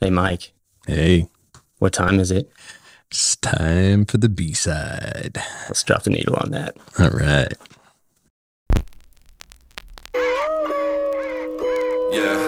Hey, Mike, Hey, what time is it? it's time for the B side. Let's drop the needle on that. All right. Yeah,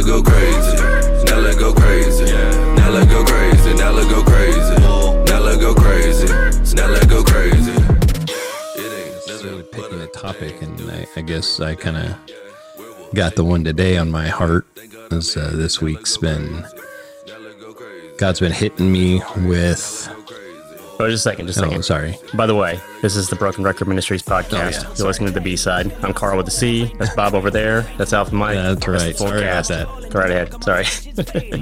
let go crazy. Now let go crazy. Now let go crazy. Now let go crazy. Now let go crazy. Now let go crazy. It ain't So picking a a topic, and I, I guess I kind of got the one today on my heart. As uh, this week's been, God's been hitting me with. Oh, just a second, just a Oh, second. sorry. By the way, this is the Broken Record Ministries podcast. Oh, yeah, You're sorry. listening to the B side. I'm Carl with the C. That's Bob over there. That's Alpha Mike. Yeah, that's the right. full Sorry about that. Go right ahead. Sorry.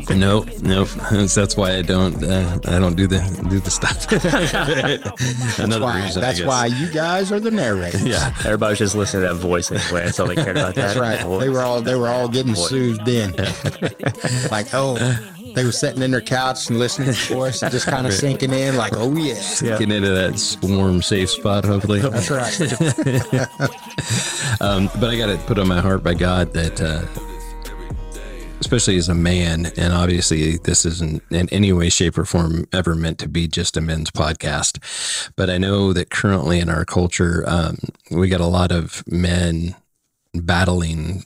Nope, nope. That's, that's why I don't. Uh, I don't do the do the stuff. Another why, reason. That's why you guys are the narrators. Yeah. Everybody's just listening to that voice anyway. That's all they cared about. That's that. right. They were all they were all getting soothed in. like, oh, they were sitting in their couch and listening to and just kind of sinking in, like, oh yeah. Getting into that warm, safe spot, hopefully. That's right. Um, but I got it put on my heart by God that, uh, especially as a man, and obviously this isn't in any way, shape, or form ever meant to be just a men's podcast. But I know that currently in our culture, um, we got a lot of men battling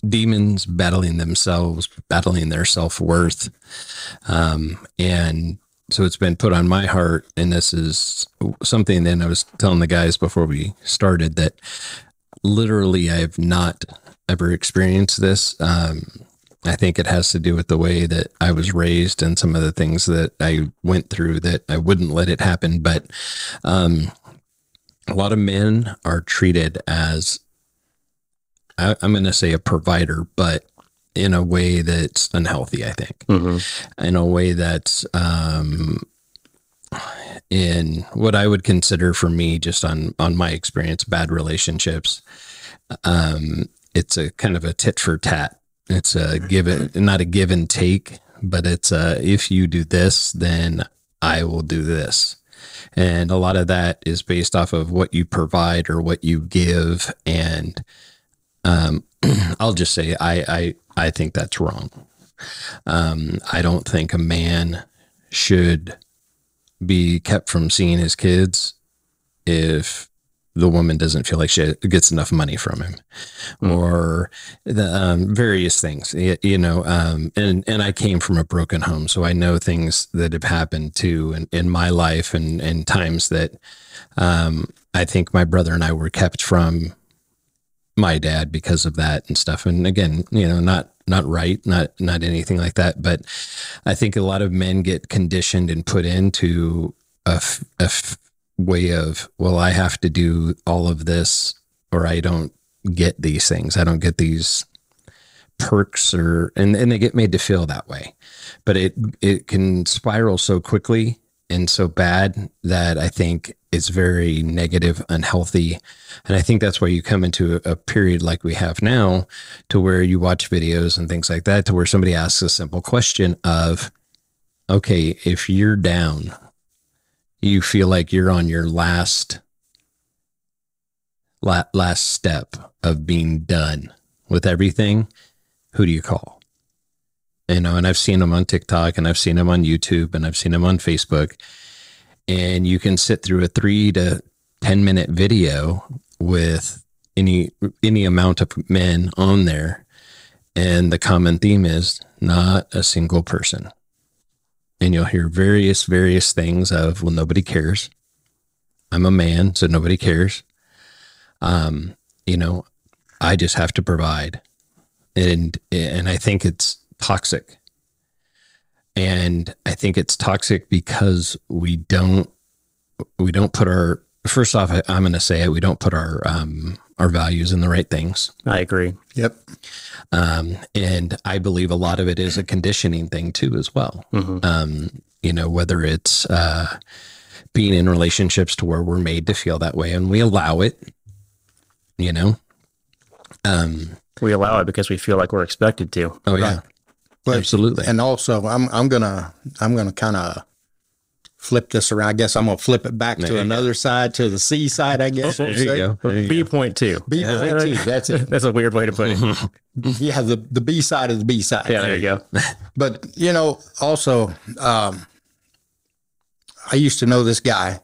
demons, battling themselves, battling their self worth. Um, and so it's been put on my heart. And this is something that I was telling the guys before we started that literally I have not ever experienced this. Um, I think it has to do with the way that I was raised and some of the things that I went through that I wouldn't let it happen. But um, a lot of men are treated as, I, I'm going to say a provider, but in a way that's unhealthy, I think Mm-hmm. in a way that's um, in what I would consider for me, just on on my experience, bad relationships. Um, it's a kind of a tit for tat. It's a give it, not a give and take, but it's a if you do this, then I will do this. And a lot of that is based off of what you provide or what you give. And um, I'll just say I, I I think that's wrong. Um, I don't think a man should be kept from seeing his kids if the woman doesn't feel like she gets enough money from him or the um, various things you know um, and and I came from a broken home so I know things that have happened too in, in my life and and times that um, I think my brother and I were kept from my dad because of that and stuff. And again you know not not right not not anything like that. But i think a lot of men get conditioned and put into a, f- a f- way of well i have to do all of this or i don't get these things. I don't get these perks or and, and they get made to feel that way. But it it can spiral so quickly and so bad that i think it's very negative unhealthy and I think that's why you come into a, period like we have now to where you watch videos and things like that, to where somebody asks a simple question of, okay, if you're down, you feel like you're on your last, la- last step of being done with everything, who do you call? You know, and I've seen them on TikTok and I've seen them on YouTube and I've seen them on Facebook. And you can sit through a three to 10 minute video with any any amount of men on there. And the common theme is not a single person. And you'll hear various various things of well nobody cares. I'm a man so nobody cares. Um you know i just have to provide. And and i think it's toxic and i think it's toxic because we don't we don't put our first off I, i'm going to say it we don't put our um our values in the right things I agree. Yep. um and i believe a lot of it is a conditioning thing too as well Mhm. um you know whether it's uh being in relationships to where we're made to feel that way and we allow it you know? Um, We allow it because we feel like we're expected to. oh yeah, Right. But- absolutely. And also, I'm I'm gonna I'm gonna kind of flip this around. I guess I'm gonna flip it back There to you go. another side, to the C side. I guess. there you go. There you B go. point two. B point two, that's it. That's a weird way to put it. Yeah, the the B side of the B side. Yeah, there you go. But you know, also, um, I used to know this guy.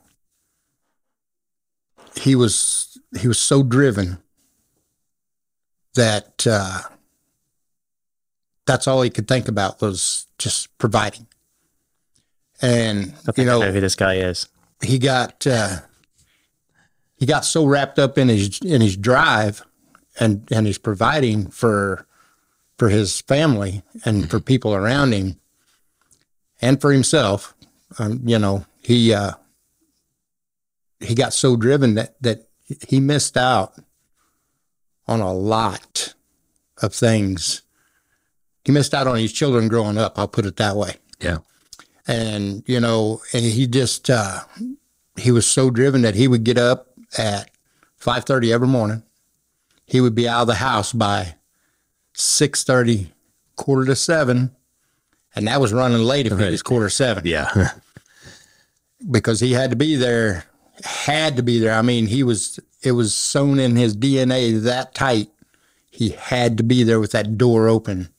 He was he was so driven that uh, that's all he could think about was just providing. And you know, know who this guy is. he got uh, he got so wrapped up in his in his drive and and his providing for for his family and for people around him and for himself um, you know he uh, he got so driven that that he missed out on a lot of things he missed out on his children growing up i'll put it that way. Yeah. and you know and he just uh he was so driven that he would get up at 5.30 every morning. He would be out of the house by 6.30 quarter to 7 and that was running late if it was quarter 7 Yeah. because he had to be there had to be there. I mean he was it was sewn in his dna that tight. He had to be there with that door open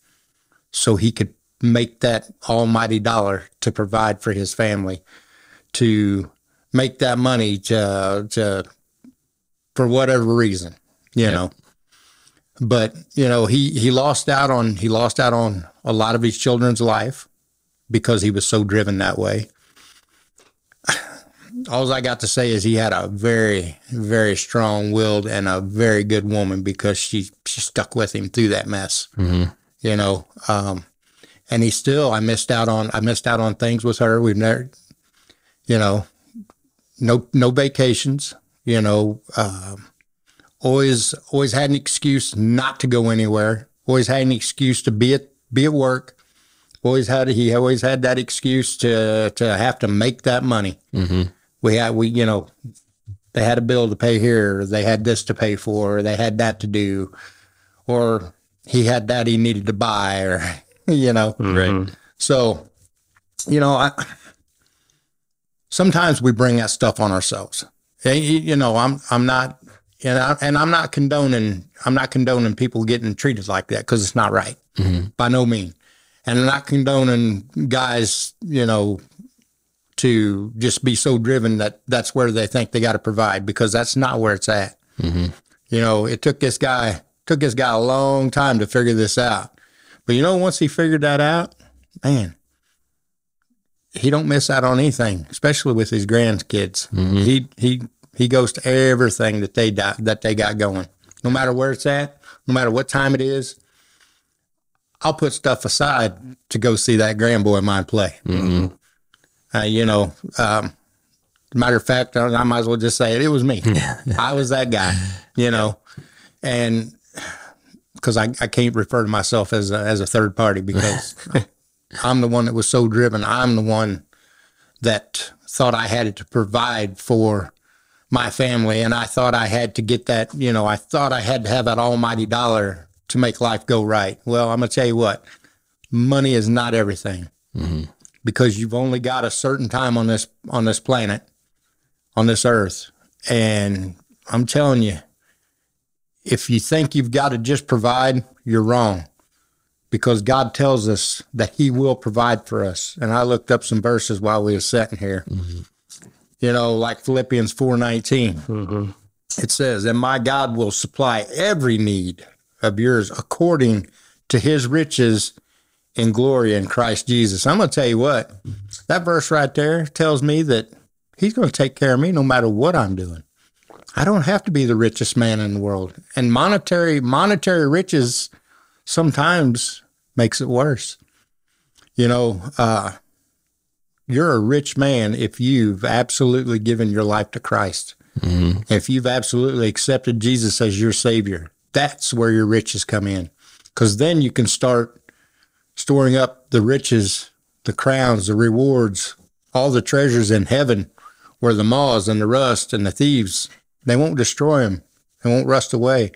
so he could make that almighty dollar to provide for his family to make that money to to for whatever reason you know. But you know he he lost out on he lost out on a lot of his children's life because he was so driven that way. All I got to say is he had a very, very strong willed and a very good woman because she she stuck with him through that mess. Mm-hmm. You know, um, and he still I missed out on I missed out on things with her. We've never, you know, no no vacations. You know, um, always always had an excuse not to go anywhere. Always had an excuse to be at be at work. Always had he always had that excuse to to have to make that money we had we you know they had a bill to pay here they had this to pay for they had that to do or he had that he needed to buy or you know. Mm-hmm. Right. so you know I, sometimes we bring that stuff on ourselves. You you know i'm i'm not you know and i'm not condoning i'm not condoning people getting treated like that because it's not right. Mm-hmm. By no means and i'm not condoning guys you know to just be so driven that that's where they think they got to provide because that's not where it's at. Mm-hmm. You know, it took this guy took this guy a long time to figure this out, but you know, once he figured that out, man, he don't miss out on anything, especially with his grandkids. He he he goes to everything that they di- that they got going, no matter where it's at, no matter what time it is. I'll put stuff aside to go see that grandboy of mine play. Uh, you know, um, matter of fact, I, I might as well just say it. It was me. I was that guy. You know, and because I, I can't refer to myself as a, as a third party because I'm the one that was so driven. I'm the one that thought I had to provide for my family, and I thought I had to get that. You know, I thought I had to have that almighty dollar to make life go right. Well, I'm gonna tell you what, money is not everything mm-hmm. because you've only got a certain time on this on this planet, on this earth. And I'm telling you, if you think you've got to just provide, you're wrong. Because God tells us that He will provide for us. And I looked up some verses while we were sitting here. Mm-hmm. You know, like Philippians 4:19. Mm-hmm. It says, And my God will supply every need of yours according to his riches in glory in Christ Jesus. I'm going to tell you what, mm-hmm. that verse right there tells me that he's going to take care of me no matter what I'm doing. I don't have to be the richest man in the world. And monetary monetary riches sometimes makes it worse. You know, uh, you're a rich man if you've absolutely given your life to Christ. If you've absolutely accepted Jesus as your Savior, that's where your riches come in. Because then you can start storing up the riches, the crowns, the rewards, all the treasures in heaven where the moths and the rust and the thieves, they won't destroy them. They won't rust away,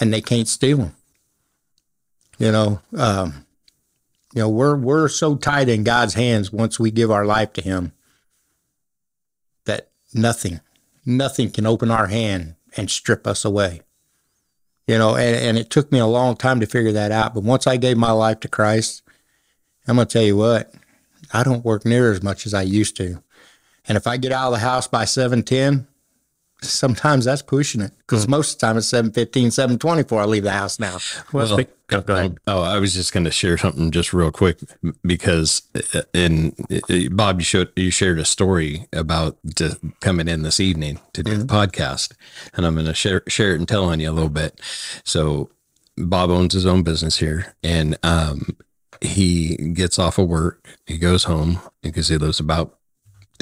and they can't steal them. You know, um, you know, we're we're so tight in God's hands once we give our life to Him that nothing, nothing can open our hand and strip us away. You know, and, and it took me a long time to figure that out. But once I gave my life to Christ, I'm gonna tell you what, I don't work near as much as I used to. And if I get out of the house by 710, sometimes that's pushing it because most of the time it's 715, 720 before I leave the house now. Well, speak, go, go ahead. Oh, I was just going to share something just real quick because uh, in uh, Bob, you showed you shared a story about to coming in this evening to do the podcast, and I'm going to share share it and tell on you a little bit. So, Bob owns his own business here, and um, he gets off of work, he goes home because he lives about.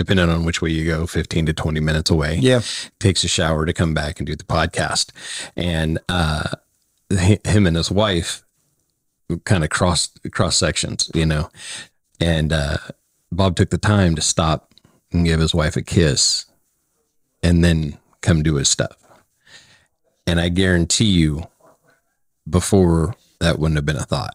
Depending on which way you go, 15 to 20 minutes away. Yeah. Takes a shower to come back and do the podcast. And uh, him and his wife kind of cross cross sections, you know. And uh, Bob took the time to stop and give his wife a kiss, and then come do his stuff. And I guarantee you, before that wouldn't have been a thought.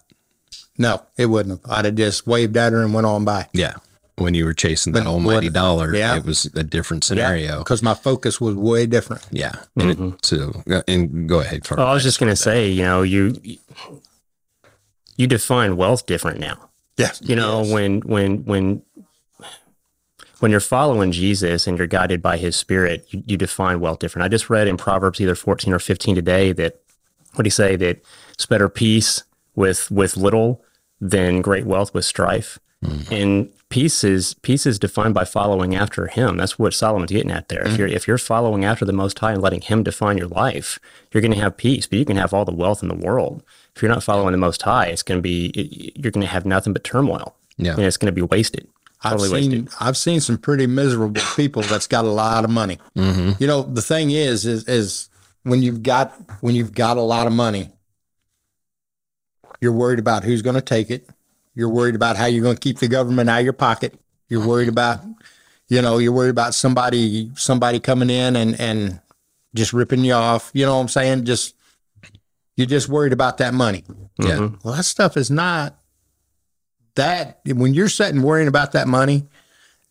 No, it wouldn't have. I'd have just waved at her and went on by. Yeah, when you were chasing that But almighty what- dollar, yeah. it was a different scenario. Because my focus was way different. Yeah. And it, mm-hmm. so, and go ahead, Carl. Well, I was just going to say, you know, you you define wealth different now. Yes. You know, when when when when you're following Jesus and you're guided by His Spirit, you, you define wealth different. I just read in Proverbs either 14 or 15 today that what do you say that it's better peace with with little than great wealth with strife. Mm. And peace is peace is defined by following after Him. That's what Solomon's getting at there. If mm-hmm. you're if you're following after the Most High and letting Him define your life, you're going to have peace. But you can have all the wealth in the world. If you're not following the Most High, it's going to be you're going to have nothing but turmoil. Yeah. and it's going to be wasted. I've Totally seen wasted. I've seen some pretty miserable people that's got a lot of money. Mm-hmm. You know, the thing is, is is when you've got when you've got a lot of money, you're worried about who's going to take it. You're worried about how you're going to keep the government out of your pocket. You're worried about, you know, you're worried about somebody somebody coming in and and just ripping you off. You know what I'm saying? Just you're just worried about that money. yeah. Well, that stuff is not that when you're sitting worrying about that money,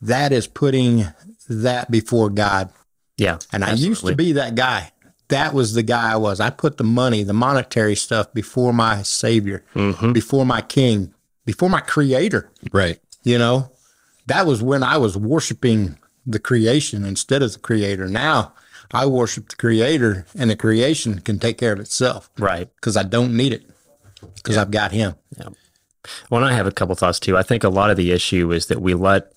that is putting that before God. Yeah, And I used to be that guy. That was the guy I was. I put the money, the monetary stuff before my savior, Mm-hmm. before my king, before my creator. Right. You know, that was when I was worshiping the creation instead of the creator. Now I worship the creator and the creation can take care of itself right. because I don't need it because I've got him. Well, and I have a couple thoughts too. I think a lot of the issue is that we let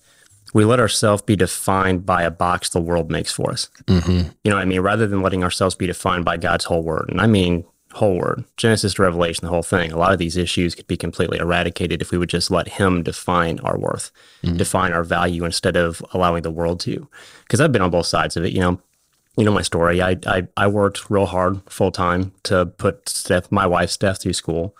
we let ourselves be defined by a box the world makes for us. Mm-hmm. You know what I mean? Rather than letting ourselves be defined by God's whole word, and I mean whole word, Genesis to Revelation, the whole thing. A lot of these issues could be completely eradicated if we would just let Him define our worth, mm-hmm. define our value instead of allowing the world to. Because I've been on both sides of it. You know, you know my story. I I, I worked real hard full time to put Steph, my wife Steph, through school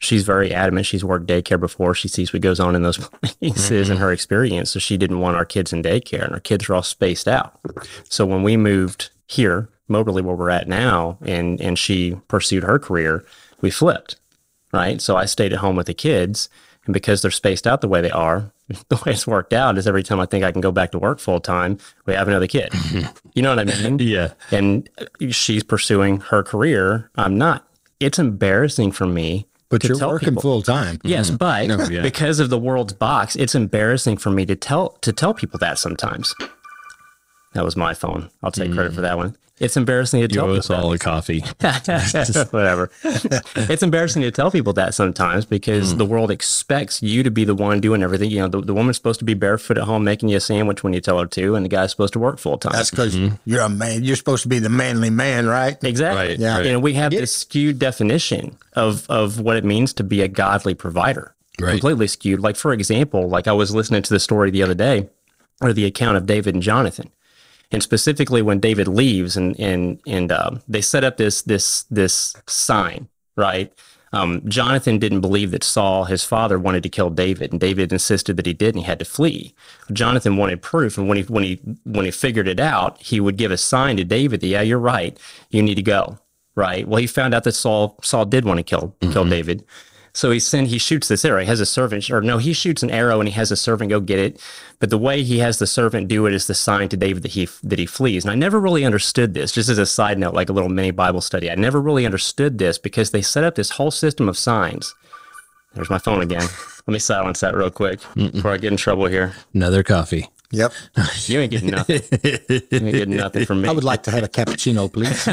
she's very adamant. She's worked daycare before. She sees what goes on in those places and mm-hmm. her experience. So she didn't want our kids in daycare, and our kids are all spaced out. So when we moved here, Moberly, where we're at now, and and she pursued her career, we flipped, right? So I stayed at home with the kids, and because they're spaced out the way they are, the way it's worked out is every time I think I can go back to work full time, we have another kid. you know what I mean? Yeah. and she's pursuing her career. I'm not. It's embarrassing for me. But you're working full time. Yes, mm-hmm. but No, yeah. because of the world's box, it's embarrassing for me to tell to tell people that sometimes. That was my phone. I'll take credit for mm. that one. It's embarrassing to You tell owe us people all a coffee. that. Whatever. it's embarrassing to tell people that sometimes because mm. the world expects you to be the one doing everything. You know, the, the woman's supposed to be barefoot at home making you a sandwich when you tell her to, and the guy's supposed to work full time. That's because mm-hmm. you're a man. You're supposed to be the manly man, right? Exactly. Right, Yeah. right. And we have this skewed definition of of what it means to be a godly provider. Right. Completely skewed. Like for example, like I was listening to the story the other day, or the account of David and Jonathan. And specifically when David leaves and and and um, they set up this this this sign, right? Um, Jonathan didn't believe that Saul, his father, wanted to kill David, and David insisted that he did, and he had to flee. Jonathan wanted proof, and when he when he when he figured it out, he would give a sign to David that yeah, you're right, you need to go. Right. Well, he found out that Saul Saul did want to kill kill David. So he sent, he shoots this arrow. He has a servant, or no, he shoots an arrow and he has a servant go get it. But the way he has the servant do it is the sign to David that he that he flees. And I never really understood this. Just as a side note, like a little mini Bible study, I never really understood this because they set up this whole system of signs. There's my phone again. Let me silence that real quick before I get in trouble here. Another coffee. Yep. You ain't getting nothing. you ain't getting nothing from me. I would like to have a cappuccino, please.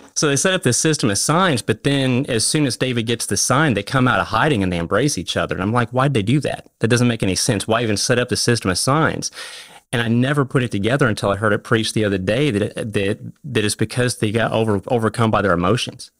So they set up this system of signs, but then as soon as David gets the sign, they come out of hiding and they embrace each other. And I'm like, why'd they do that? That doesn't make any sense. Why even set up the system of signs? And I never put it together until I heard it preached the other day that that that it's because they got over overcome by their emotions.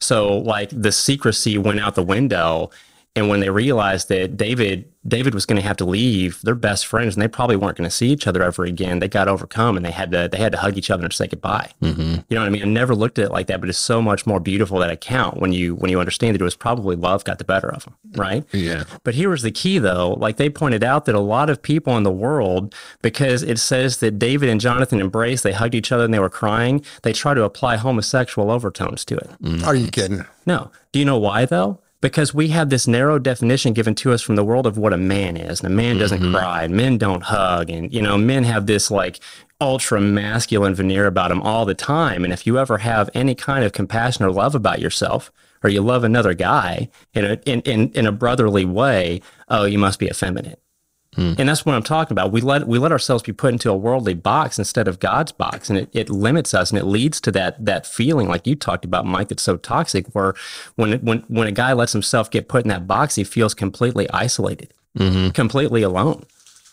So like the secrecy went out the window, and when they realized that David David was going to have to leave, their best friends, and they probably weren't going to see each other ever again. They got overcome, and they had to they had to hug each other and say goodbye. Mm-hmm. You know what I mean? I never looked at it like that, but it's so much more beautiful that account when you when you understand that it was probably love got the better of them, right? Yeah. But here was the key, though. Like they pointed out that a lot of people in the world, because it says that David and Jonathan embraced, they hugged each other and they were crying, they try to apply homosexual overtones to it. Mm-hmm. Are you kidding? No. Do you know why, though? Because we have this narrow definition given to us from the world of what a man is. And a man doesn't mm-hmm. cry, and men don't hug. And, you know, men have this like ultra masculine veneer about them all the time. And if you ever have any kind of compassion or love about yourself, or you love another guy in a, in, in, in a brotherly way, oh, you must be effeminate. Hmm. And that's what I'm talking about. We let we let ourselves be put into a worldly box instead of God's box, and it, it limits us, and it leads to that that feeling like you talked about, Mike, that's so toxic. Where when it, when when a guy lets himself get put in that box, he feels completely isolated, mm-hmm. completely alone.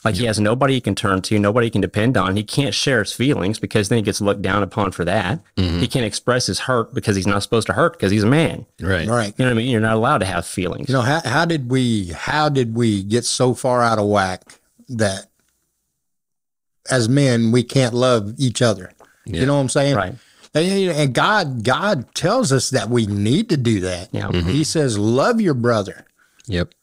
Like he has nobody he can turn to, nobody he can depend on. He can't share his feelings because then he gets looked down upon for that. Mm-hmm. He can't express his hurt because he's not supposed to hurt because he's a man. Right. All right. You know what I mean? You're not allowed to have feelings. You know how how did we how did we get so far out of whack that as men we can't love each other? You know what I'm saying? Right. And, and God God tells us that we need to do that. Yeah. Mm-hmm. He says, "Love your brother, Yep.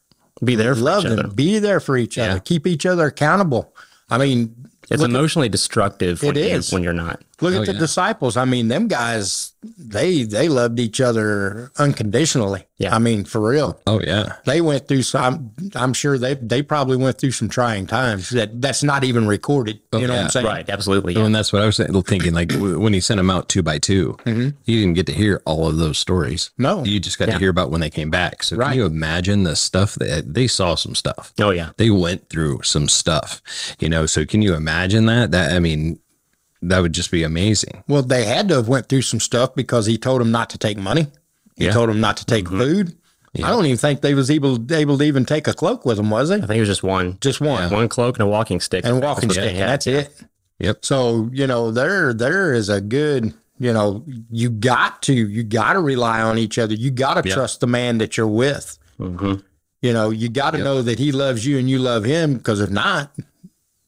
Be there for love each other. be there for each other, keep each other accountable." I mean, It's emotionally destructive when, It you, when you're not. Look Oh, at the yeah. disciples. I mean, them guys, they they loved each other unconditionally. Yeah. I mean, for real. Oh yeah. They went through some. I'm sure they they probably went through some trying times that that's not even recorded. you oh, know what. I'm saying? Right, absolutely. And that's what I was thinking. Like when he sent them out two by 2 mm-hmm. you didn't get to hear all of those stories. No. you just got Yeah. to hear about when they came back. So Right. can you imagine the stuff that they saw? Some stuff. Oh yeah. They went through some stuff. You know. So can you imagine that? That I mean, that would just be amazing. Well, they had to have went through some stuff because he told them not to take money. He Yeah. told them not to take food. I don't even think they was able able to even take a cloak with them, was they? I think it was just one. Just one One cloak and a walking stick. and a walking That's stick. they had. That's it. Yep. So you know there there is a good you know you got to you got to rely on each other. You got to Yeah. trust the man that you're with. hmm You know you got to Yep. know that he loves you and you love him because if not,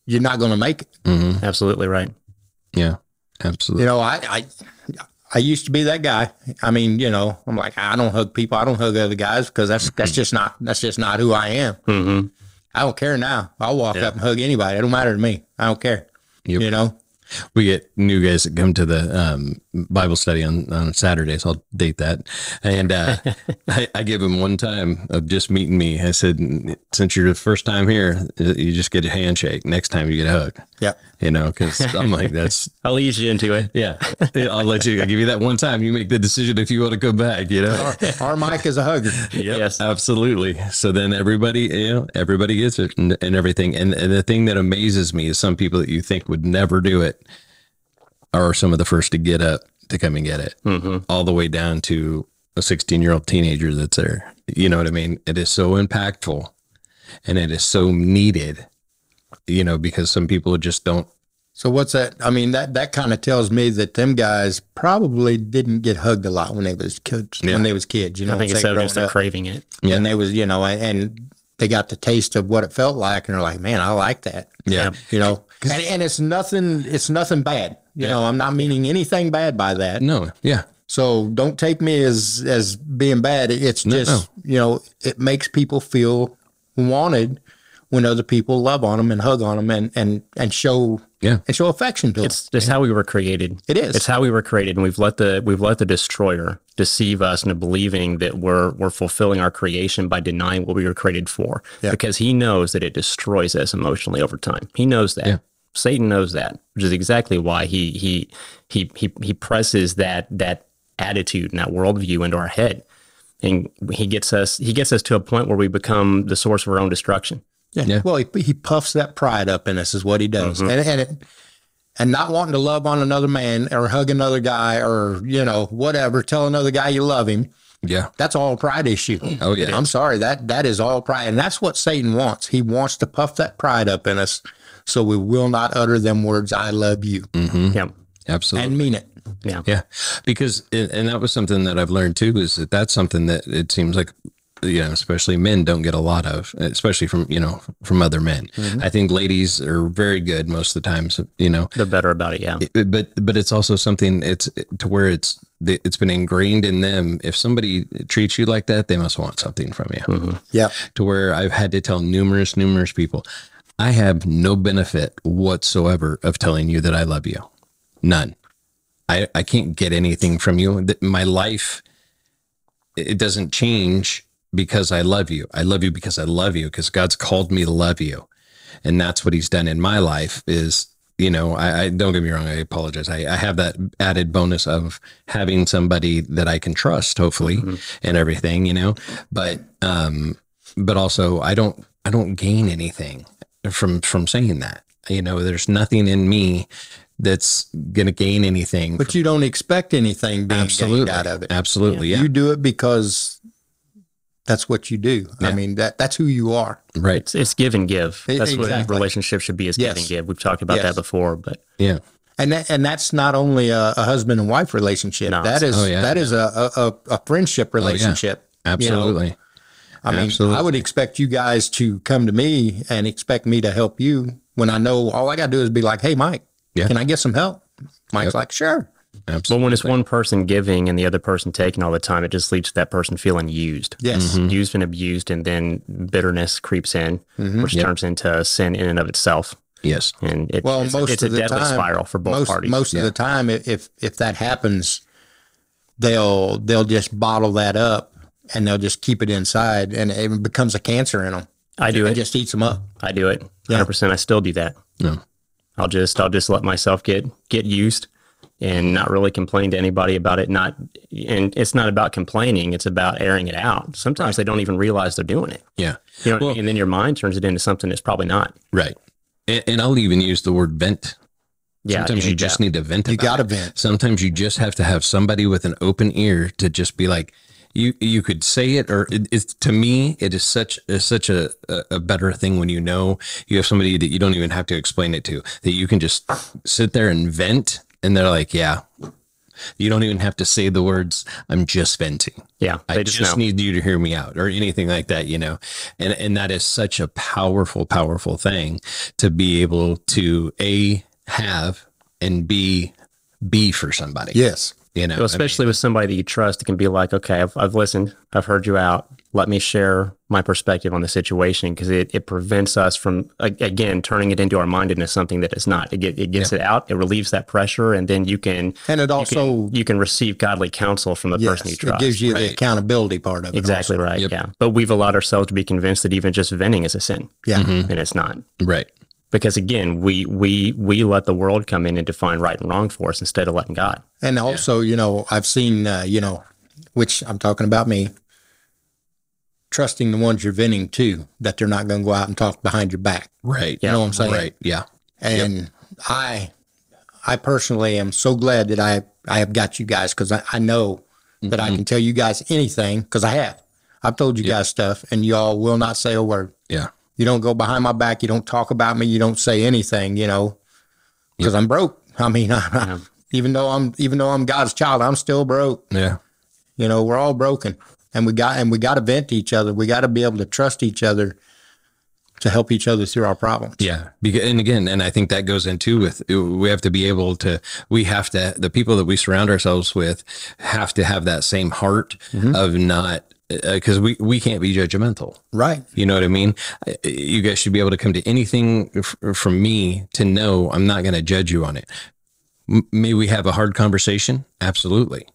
you're not going to make it. hmm Absolutely right. Yeah. Absolutely. You know I I. I used to be that guy. I mean, you know, I'm like, I don't hug people. I don't hug other guys because that's that's just not that's just not who I am. hmm I don't care now. I'll walk Yeah. up and hug anybody. It don't matter to me. I don't care. Yep. You know, we get new guys that come to the um, Bible study on, on Saturday, so I'll date that. And uh, I, I give them one time of just meeting me. I said, since you're the first time here, you just get a handshake. Next time you get a hug, yeah. you know, because I'm like, that's, I'll ease you into it. yeah, I'll let you, I'll give you that one time. You make the decision if you want to come back, you know? Our Mike is a hugger. Yep, Yes. absolutely. So then everybody, you know, everybody gets it and, and everything. And, and the thing that amazes me is some people that you think would never do it are some of the first to get up to come and get it, hmm all the way down to a 16 year old teenager that's there. You know what I mean? It is so impactful and it is so needed, you know, because some people just don't. So what's that? I mean, that that kind of tells me that them guys probably didn't get hugged a lot when they was kids. Yeah. When they was kids, you know, I think it's I'm saying, evidence growing they're craving it. Yeah. and they was, you know, and, and they got the taste of what it felt like, and they're like, man, I like that. Yeah. You know, and, and it's nothing. It's nothing bad. You know, I'm not meaning anything bad by that. No. Yeah. So don't take me as as being bad. It's just you know it makes people feel wanted when other people love on them and hug on them and and and show Yeah. and show affection to them. It's just how we were created. It is. It's how we were created, and we've let the we've let the destroyer deceive us into believing that we're we're fulfilling our creation by denying what we were created for. Yeah. Because he knows that it destroys us emotionally over time. He knows that. Yeah. Satan knows that, which is exactly why he he he he he presses that that attitude and that worldview into our head, and he gets us he gets us to a point where we become the source of our own destruction. Yeah. Yeah. Well, he, he puffs that pride up in us, is what he does, and and it, and not wanting to love on another man or hug another guy or you know whatever, tell another guy you love him. Yeah. That's all pride issue. Oh, yeah. I'm sorry that that is all pride, and that's what Satan wants. He wants to puff that pride up in us, so we will not utter them words, "I love you," Mm-hmm. Yeah, Absolutely. and mean it. yeah, Yeah, because and and that was something that I've learned too is that that's something that it seems like you know, especially men don't get a lot of, especially from you know from other men. Mm-hmm. I think ladies are very good most of the times. You know, they're better about it. Yeah, it- but but it's also something it's to where it's it's been ingrained in them. If somebody treats you like that, they must want something from you. Mm-hmm. Yeah, To where I've had to tell numerous numerous people, I have no benefit whatsoever of telling you that I love you, none. I I can't get anything from you. My life it doesn't change because I love you. I love you because I love you because God's called me to love you. And that's what he's done in my life is, you know, I, I don't get me wrong. I apologize. I, I have that added bonus of having somebody that I can trust, hopefully, and everything, you know, but, um, but also I don't, I don't gain anything from, from saying that, you know, there's nothing in me that's going to gain anything. but you don't expect anything being absolutely out of it. Absolutely. Yeah. You do it because that's what you do. I mean that that's who you are. right. it's, it's give and give. That's what exactly. a relationship should be: is give and give. We've talked about Yes. that before, but Yeah. And that, and that's not only a, a husband and wife relationship. No, that is oh, yeah. that is a, a, a- a friendship oh, relationship. Absolutely. I mean, Absolutely. I would expect you guys to come to me and expect me to help you when I know all I got to do is be like, "Hey, Mike, Yeah. can I get some help?" Mike's Yep. like, "Sure." Absolutely. but when it's one person giving and the other person taking all the time, it just leads to that person feeling used. Yes. Mm-hmm. used and abused, and then bitterness creeps in, Mm-hmm. which Yep. turns into sin in and of itself. Yes. And it, Well, it's, most it's of a the deadly time, spiral for both most, parties. Most Yeah. of the time, if if that happens, they'll they'll just bottle that up and they'll just keep it inside, and it becomes a cancer in them. I do It it. just eats them up. I do it. Yeah. Hundred percent. I still do that. No. I'll just I'll just let myself get get used and not really complain to anybody about it. Not and it's not about complaining. It's about airing it out. Sometimes they don't even realize they're doing it. Yeah. You know, Well- and then your mind turns it into something that's probably not. Right. And, and I'll even use the word vent. Yeah. Sometimes you, need just that. need to vent. You got to it. vent. Sometimes you just have to have somebody with an open ear to just be like, you you could say it, or it, it's to me, it is such is such a, a a better thing when you know you have somebody that you don't even have to explain it to, that you can just sit there and vent, and they're like, yeah. You don't even have to say the words. I'm just venting. Yeah. I just, just, need you to hear me out or anything like that, you know. And and that is such a powerful, powerful thing to be able to A have and B be for somebody. Yes. You know, Well, I especially with somebody that you trust, it can be like, okay, I've, I've listened, I've heard you out. Let me share my perspective on the situation because it, it prevents us from, again, turning it into our mind into something that it's not. It, get, it gets it out, it relieves that pressure, and then you can, And it you also can, you can receive godly counsel from the yes, person you trust. it trust. gives you the accountability part of it. exactly also. right. Yep. Yeah. But we've allowed ourselves to be convinced that even just venting is a sin, Yeah. Mm-hmm. and it's not. right. Because again, we we we let the world come in and define right and wrong for us instead of letting God. And also, you know, I've seen, uh, you know, which I'm talking about me, trusting the ones you're venting to, that they're not going to go out and talk behind your back. Right. You know what I'm saying? Right. Yeah. And I, I personally am so glad that I, I have got you guys because I, I know that I mm-hmm. can tell you guys anything because I have. I've told you guys stuff and y'all will not say a word. Yeah. You don't go behind my back. You don't talk about me. You don't say anything, you know, because I'm broke. I mean, I, even though I'm, even though I'm God's child, I'm still broke. Yeah. You know, we're all broken and we got, and we got to vent to each other. We got to be able to trust each other to help each other through our problems. Yeah. Because, and again, and I think that goes into with, we have to be able to, we have to, the people that we surround ourselves with have to have that same heart of not, because we, we can't be judgmental. Right. You know what I mean? Uh, You guys should be able to come to anything f- from me to know I'm not going to judge you on it. M- may we have a hard conversation? Absolutely.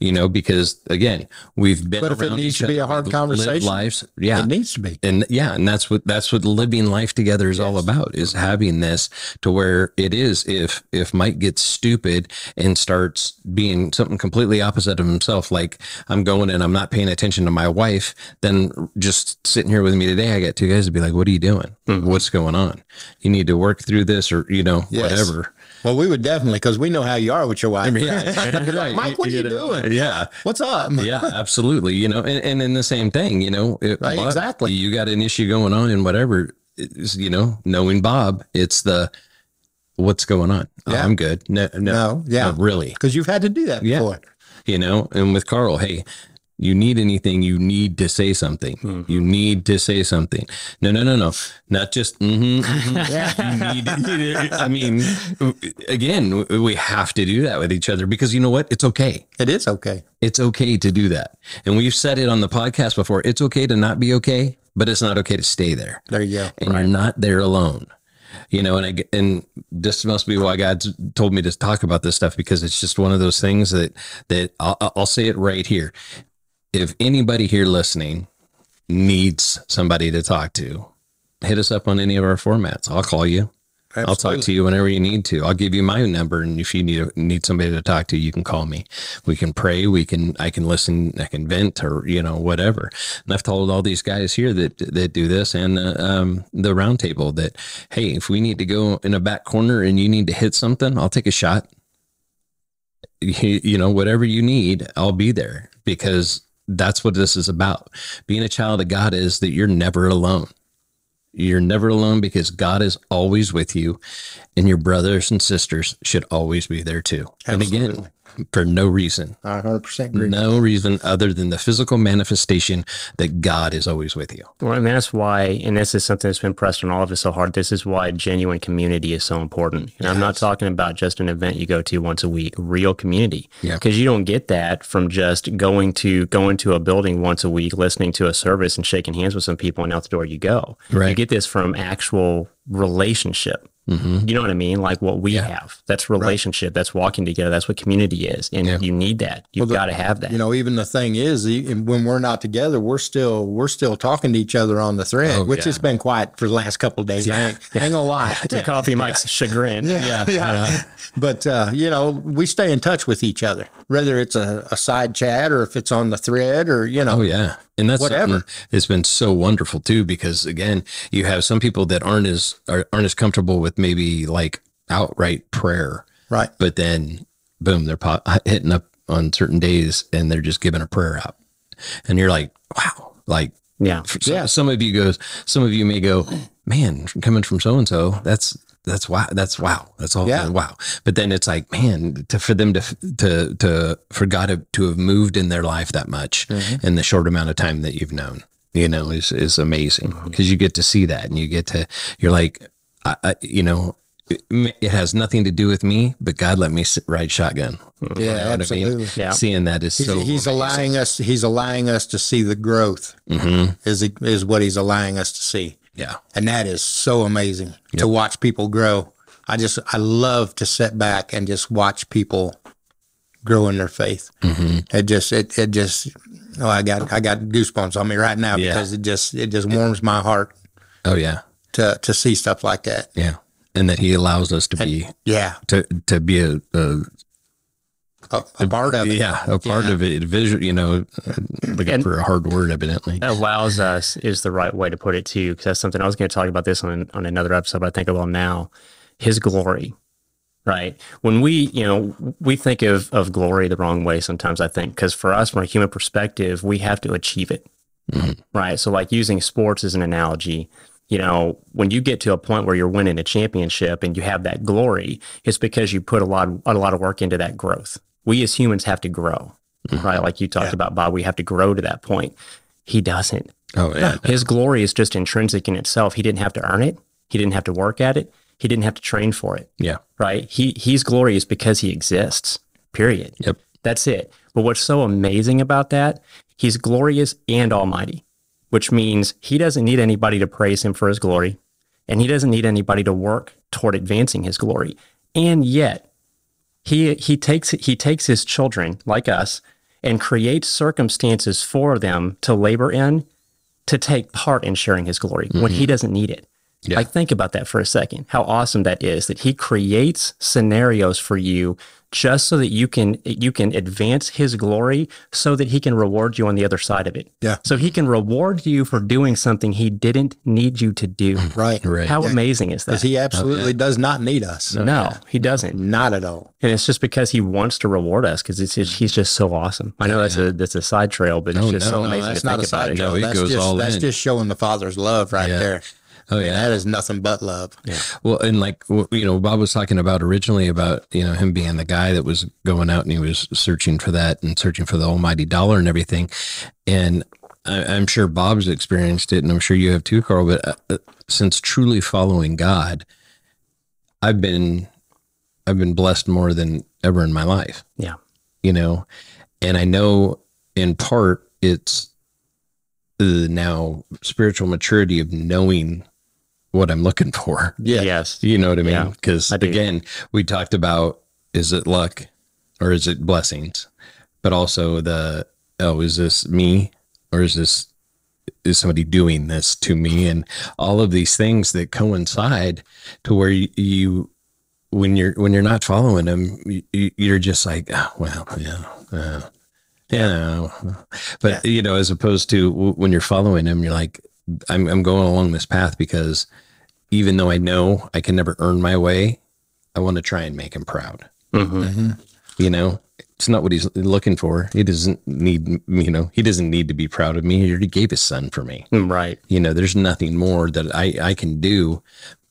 You know, because again, we've been. But if it needs to be a hard conversation, lives, yeah, It needs to be. and yeah, and that's what that's what living life together is all about is mm-hmm. having this to where it is if if Mike gets stupid and starts being something completely opposite of himself, like I'm going and I'm not paying attention to my wife, then just sitting here with me today, I got two guys to be like, "What are you doing? Mm-hmm. What's going on? You need to work through this, or you know, Yes. whatever." Well, we would definitely because we know how you are with your wife. Yeah, Mike, what are you doing? Yeah, What's up? yeah, absolutely. You know, and, and then the same thing, you know, it, Right, exactly. You got an issue going on and whatever, it's, you know, knowing Bob, it's the what's going on. Oh, I'm good. No, no, No, yeah. not really. Because you've had to do that Yeah. before. You know, and with Carl, hey, you need anything, you need to say something. Mm-hmm. You need to say something. No, no, no, no. Not just, mm-hmm, mm-hmm. You need, I mean, again, we have to do that with each other because you know what? It's okay. It is okay. It's okay to do that. And we've said it on the podcast before. It's okay to not be okay, but it's not okay to stay there. There you go. And you're not there alone. You know, and I, and this must be why God's told me to talk about this stuff because it's just one of those things that that I'll, I'll say it right here. If anybody here listening needs somebody to talk to, hit us up on any of our formats. I'll call you. I'll talk to you whenever you need to. I'll give you my number, and if you need need somebody to talk to, you can call me. We can pray. We can. I can listen. I can vent, or you know, whatever. And I've told all these guys here that that do this, and uh, um, the roundtable that, hey, if we need to go in a back corner and you need to hit something, I'll take a shot. You, you know, whatever you need, I'll be there because that's what this is about. Being a child of God is that you're never alone. You're never alone because God is always with you, and your brothers and sisters should always be there too. And again, for no reason, I 100% agree. no reason other than the physical manifestation that God is always with you. Well, and that's why, and this is something that's been pressed on all of us so hard. This is why genuine community is so important. And I'm not talking about just an event you go to once a week, real community. Yeah. Because you don't get that from just going to going to a building once a week, listening to a service and shaking hands with some people, and out the door you go. Right. You get this from actual relationship. You know what I mean? Like what we have. That's relationship. That's walking together. That's what community is. And Yeah. you need that. You've the- got to have that. You know, even the thing is, when we're not together, we're still we're still talking to each other on the thread, Oh, which yeah. has been quiet for the last couple of days. I ain't, I ain't gonna lie. to coffee Mike's chagrin. yeah, yeah. But uh, you know, we stay in touch with each other, whether it's a, a side chat or if it's on the thread or you know, Oh yeah, and that's Whatever. that's been so wonderful too. Because again, you have some people that aren't as are, aren't as comfortable with maybe like outright prayer, right? but then boom, they're po- uh, hitting up on certain days and they're just giving a prayer out, and you're like, wow, like Yeah. for some, some of you goes, some of you may go, man, coming from so and so, that's that's wow, that's wow, that's all, Yeah. wow. But then it's like, man, to for them to to to for God to, to have moved in their life that much mm-hmm. in the short amount of time that you've known, you know, is is amazing mm-hmm. because you get to see that and you get to, you're like, I, I, you know. It, it has nothing to do with me, but God let me sit, ride shotgun. Mm-hmm. Yeah, You know what I mean? absolutely. Yeah. Seeing that is He's, so. he's allowing us. He's allowing us to see the growth. Mhm. Is he, is what he's allowing us to see, Yeah. and that is so amazing to watch people grow. I just I love to sit back and just watch people grow in their faith. Mm-hmm. It just it it just oh I got I got goosebumps on me right now Yeah. because it just it just warms my heart Oh yeah. to to see stuff like that. Yeah. And that he allows us to be Yeah, to to be a, a a, a part of it. yeah a part of it. You know looking And- for a hard word evidently. Allows us is the right way to put it too because that's something i was going to talk about this on, on another episode but i think will now. His glory right? When we you know we think of, of glory the wrong way sometimes i think because for us from a human perspective we have to achieve it. Mm-hmm. Right? So like using sports as an analogy you know when you get to a point where you're winning a championship and you have that glory it's because you put a lot a lot of work into that growth we as humans have to grow mm-hmm. right like you talked about bob we have to grow to that point He doesn't. Oh yeah. His glory is just intrinsic in itself. He didn't have to earn it. He didn't have to work at it. He didn't have to train for it. Yeah. Right? He he's glorious because he exists. Period. Yep. That's it. But what's so amazing about that, he's glorious and almighty, which means he doesn't need anybody to praise him for his glory, and he doesn't need anybody to work toward advancing his glory. And yet, he he takes he takes his children like us and creates circumstances for them to labor in to take part in sharing his glory when he mm-hmm. doesn't need it. Yeah. Like think about that for a second. How awesome that is that he creates scenarios for you just so that you can you can advance his glory so that he can reward you on the other side of it. Yeah. So he can reward you for doing something he didn't need you to do. Mm-hmm. Right. Right. How amazing is that? Because he absolutely does not need us. no, he doesn't. Not at all. And it's just because he wants to reward us because it's just, he's just so awesome. I know that's a that's a side trail, but it's just no, so no, amazing that's to not think a about side it. No, he that's goes just, all That's in. just showing the Father's love right Yeah. there. Oh yeah. That is nothing but love. Yeah. Well, and like you know, Bob was talking about originally about you know him being the guy that was going out and he was searching for that and searching for the almighty dollar and everything. And I, I'm sure Bob's experienced it, and I'm sure you have too, Carl. But uh, uh, since truly following God, I've been I've been blessed more than ever in my life. Yeah. You know, and I know in part it's the now spiritual maturity of knowing what I'm looking for. Yeah. Yes. You know what I mean? Yeah, Because I again, we talked about is it luck or is it blessings? But also the oh, is this me or is this is somebody doing this to me? And all of these things that coincide to where you, you when you're when you're not following them, you, you're just like, oh, well, yeah, uh, yeah, no. But you know, as opposed to when you're following him, you're like, I'm I'm going along this path because even though I know I can never earn my way, I want to try and make him proud. hmm You know, it's not what he's looking for. He doesn't need, you know, he doesn't need to be proud of me. He already gave his son for me. Right. You know, there's nothing more that I, I can do,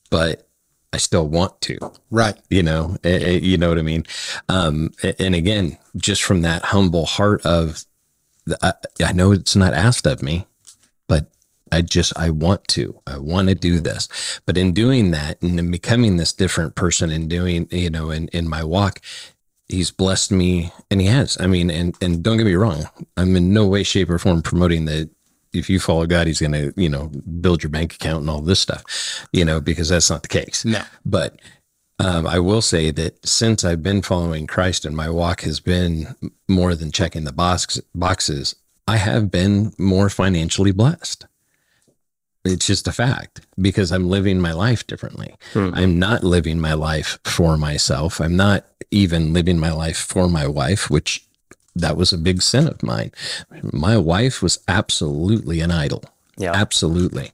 but I still want to, Right. you know, eh, eh, you know what I mean? Um, and again, just from that humble heart of, the, I, I know it's not asked of me, but I just, I want to, I want to do this. But in doing that and in becoming this different person and doing, you know, in, in my walk, he's blessed me and he has, I mean, and, and don't get me wrong. I'm in no way, shape or form promoting that if you follow God, he's going to, you know, build your bank account and all this stuff, you know, because that's not the case. No. But um, I will say that since I've been following Christ and my walk has been more than checking the box, boxes, I have been more financially blessed. It's just a fact because I'm living my life differently. Hmm. I'm not living my life for myself. I'm not even living my life for my wife, which that was a big sin of mine. My wife was absolutely an idol Yeah. absolutely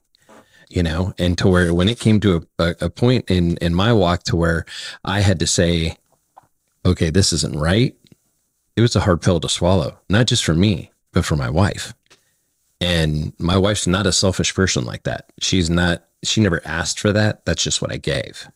you know and to where when it came to a, a, a point in in my walk to where i had to say okay this isn't right it was a hard pill to swallow not just for me but for my wife and my wife's not a selfish person like that. She's not she never asked for that. That's just what i gave.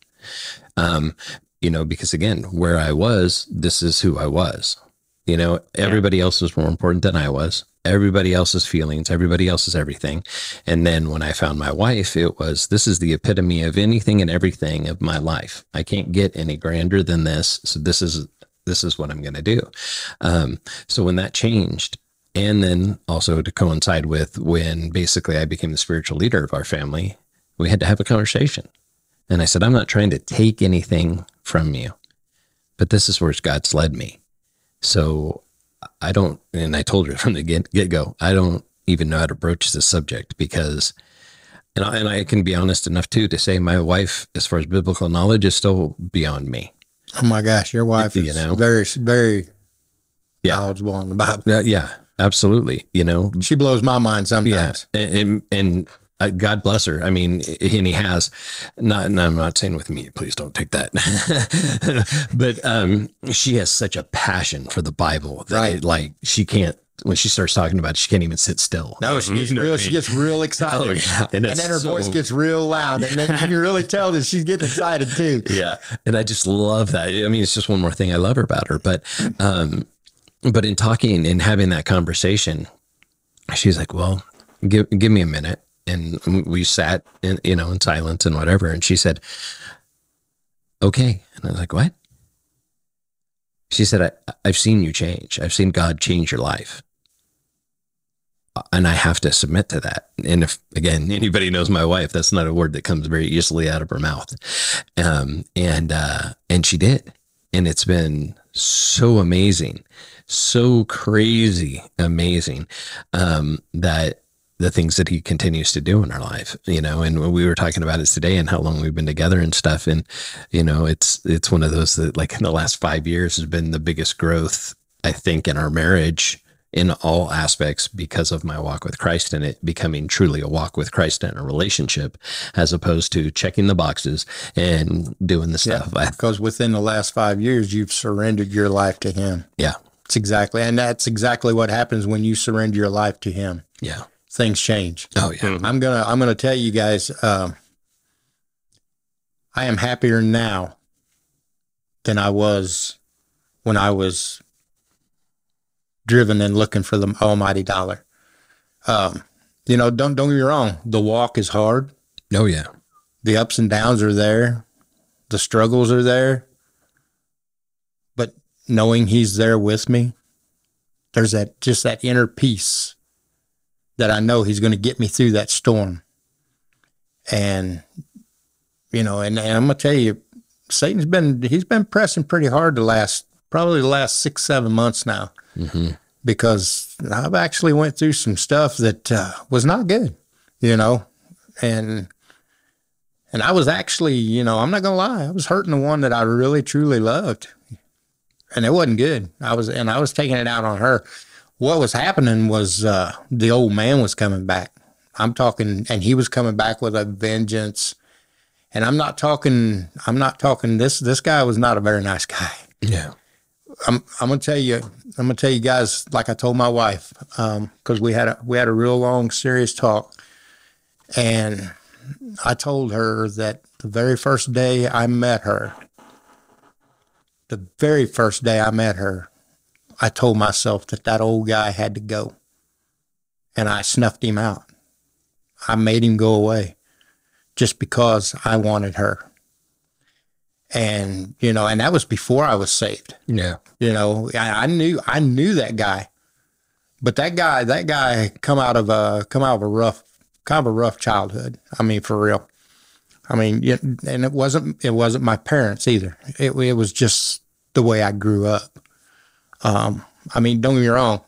Um you know because again where i was this is who i was. You know everybody else was more important than i was. Everybody else's feelings everybody else's everything. And then when i found my wife it was this is the epitome of anything and everything of my life. I can't get any grander than this. So this is this is what i'm going to do. Um, so when that changed and then also to coincide with when basically i became the spiritual leader of our family we had to have a conversation and i said i'm not trying to take anything from you but this is where god's led me so I don't, and I told her from the get get go, I don't even know how to broach this subject because, and I, and I can be honest enough too to say my wife, as far as biblical knowledge, is still beyond me. Oh my gosh, your wife You is know? very, very Yeah. knowledgeable on the Bible. Uh, yeah, yeah, absolutely. You know, She blows my mind yeah, sometimes. and and, and uh, God bless her. I mean, and He has. Not, and I'm not saying with me. Please don't take that. but um, she has such a passion for the Bible that Right. it, like she can't. When she starts talking about it, she can't even sit still. No, she gets You know real. I She gets real excited. Oh, yeah. And, it's then her so- voice gets real loud, and then you can really tell that she's getting excited too. yeah and i just love that i mean it's just one more thing i love her about her but um but in talking and having that conversation she's like well give give me a minute. And we sat in you know in silence and whatever. And she said, "Okay." And I was like, "What?" She said, I, "I've seen you change. I've seen God change your life." and I have to submit to that. And if again anybody knows my wife, that's not a word that comes very easily out of her mouth. Um, and uh, and she did, and it's been so amazing, so crazy amazing um, that the things that he continues to do in our life, you know, and we were talking about it today and how long we've been together and stuff. And, you know, it's, it's one of those that like in the last five years has been the biggest growth, I think, in our marriage in all aspects because of my walk with Christ and it becoming truly a walk with Christ and a relationship as opposed to checking the boxes and doing the stuff. Yeah, because within the last five years, you've surrendered your life to Him. Yeah. It's exactly, and that's exactly what happens when you surrender your life to Him. Yeah. Things change. Oh, yeah. I'm going to, I'm going to tell you guys, um, I am happier now than I was when I was driven and looking for the almighty dollar. Um, you know, don't don't get me wrong. The walk is hard. Oh yeah. The ups and downs are there. The struggles are there. Knowing he's there with me, there's that just that inner peace that I know he's going to get me through that storm. And you know, and, and I'm gonna tell you, Satan's been he's been pressing pretty hard the last probably the last six seven months now mm-hmm. because I've actually went through some stuff that uh, was not good, you know, and and I was actually, you know, I'm not gonna lie, I was hurting the one that I really truly loved, and it wasn't good. I was and I was taking it out on her. What was happening was uh, the old man was coming back. I'm talking, and he was coming back with a vengeance. And I'm not talking. I'm not talking. This this guy was not a very nice guy. Yeah. I'm I'm gonna tell you I'm gonna tell you guys like I told my wife because um, we had a we had a real long serious talk, and I told her that the very first day I met her, the very first day I met her, I told myself that that old guy had to go, and I snuffed him out. I made him go away, just because I wanted her and you know, and that was before I was saved. Yeah, you know, I, I, knew I knew that guy, but that guy that guy come out of a come out of a rough kind of a rough childhood. I mean, for real. I mean, and it wasn't it wasn't my parents either. It it was just the way I grew up. Um, I mean, don't get me wrong.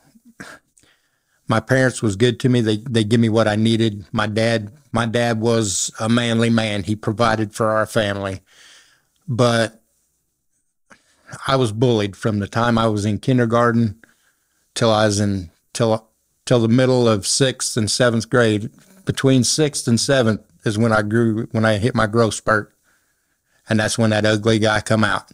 My parents was good to me. They they give me what I needed. My dad my dad was a manly man. He provided for our family but I was bullied from the time I was in kindergarten till I was in till till the middle of sixth and seventh grade. Between sixth and seventh is when I grew when I hit my growth spurt, and that's when that ugly guy come out.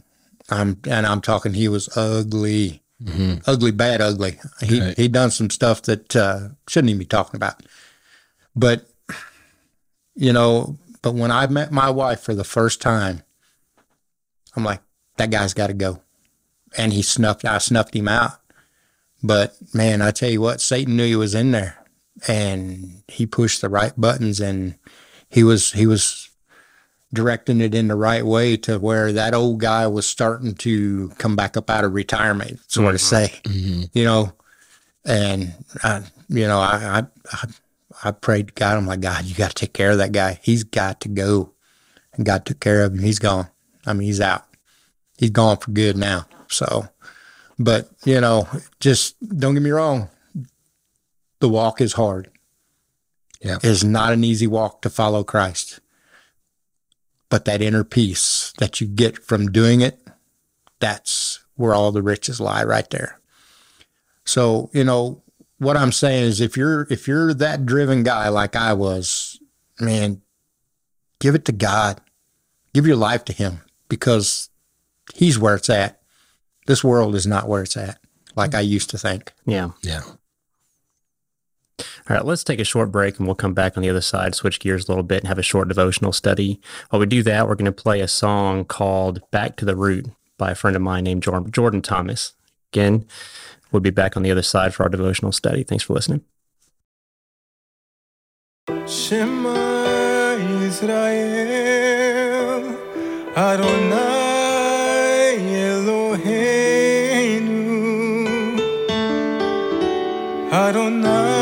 I'm and I'm talking he was ugly, mm-hmm. ugly, bad, ugly. He right. he done some stuff that uh, shouldn't even be talking about. But you know, but when I met my wife for the first time, I'm like, that guy's got to go. And he snuffed, I snuffed him out. But man, I tell you what, Satan knew he was in there and he pushed the right buttons and he was, he was directing it in the right way to where that old guy was starting to come back up out of retirement, sort mm-hmm. of say, mm-hmm. you know, and I, you know, I, I, I prayed to God. I'm like, God, you got to take care of that guy. He's got to go. And God took care of him. He's gone. I mean, he's out he's gone for good now. So, but you know, just don't get me wrong. The walk is hard. Yeah. It's not an easy walk to follow Christ. But that inner peace that you get from doing it, that's where all the riches lie right there. So, you know, what I'm saying is if you're if you're that driven guy like I was, man, give it to God. Give your life to him because he's where it's at. This world is not where it's at, like I used to think. Yeah. Yeah. All right, let's take a short break and we'll come back on the other side, switch gears a little bit, and have a short devotional study. While we do that, we're going to play a song called Back to the Root by a friend of mine named Jordan Thomas. Again, we'll be back on the other side for our devotional study. Thanks for listening. Shema Israel, Adonai Eloheinu, Adonai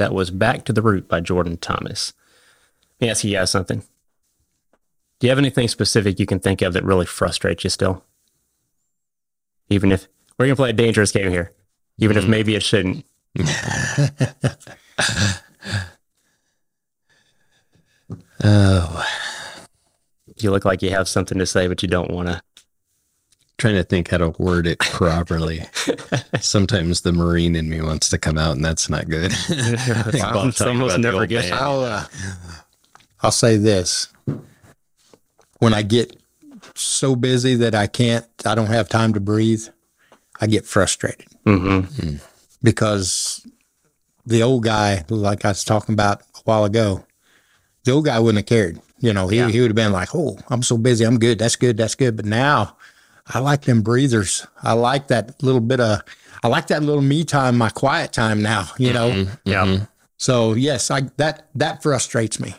That was Back to the Root by Jordan Thomas. Let me ask you guys something. Do you have anything specific you can think of that really frustrates you still? Even if we're going to play a dangerous game here, even if hmm. maybe it shouldn't. Oh, You look like you have something to say, but you don't want to. Trying to think how to word it properly. Sometimes the Marine in me wants to come out, and that's not good. It's About it's talking almost never old good. I'll uh, I'll say this: when I get so busy that I can't, I don't have time to breathe, I get frustrated hmm because the old guy, like I was talking about a while ago, the old guy wouldn't have cared. You know, he Yeah. he would have been like, "Oh, I'm so busy, I'm good. That's good. That's good." But now, I like them breathers. I like that little bit of, I like that little me time, my quiet time. Now, you know. Mm-hmm, yeah. Mm-hmm. So yes, I that that frustrates me,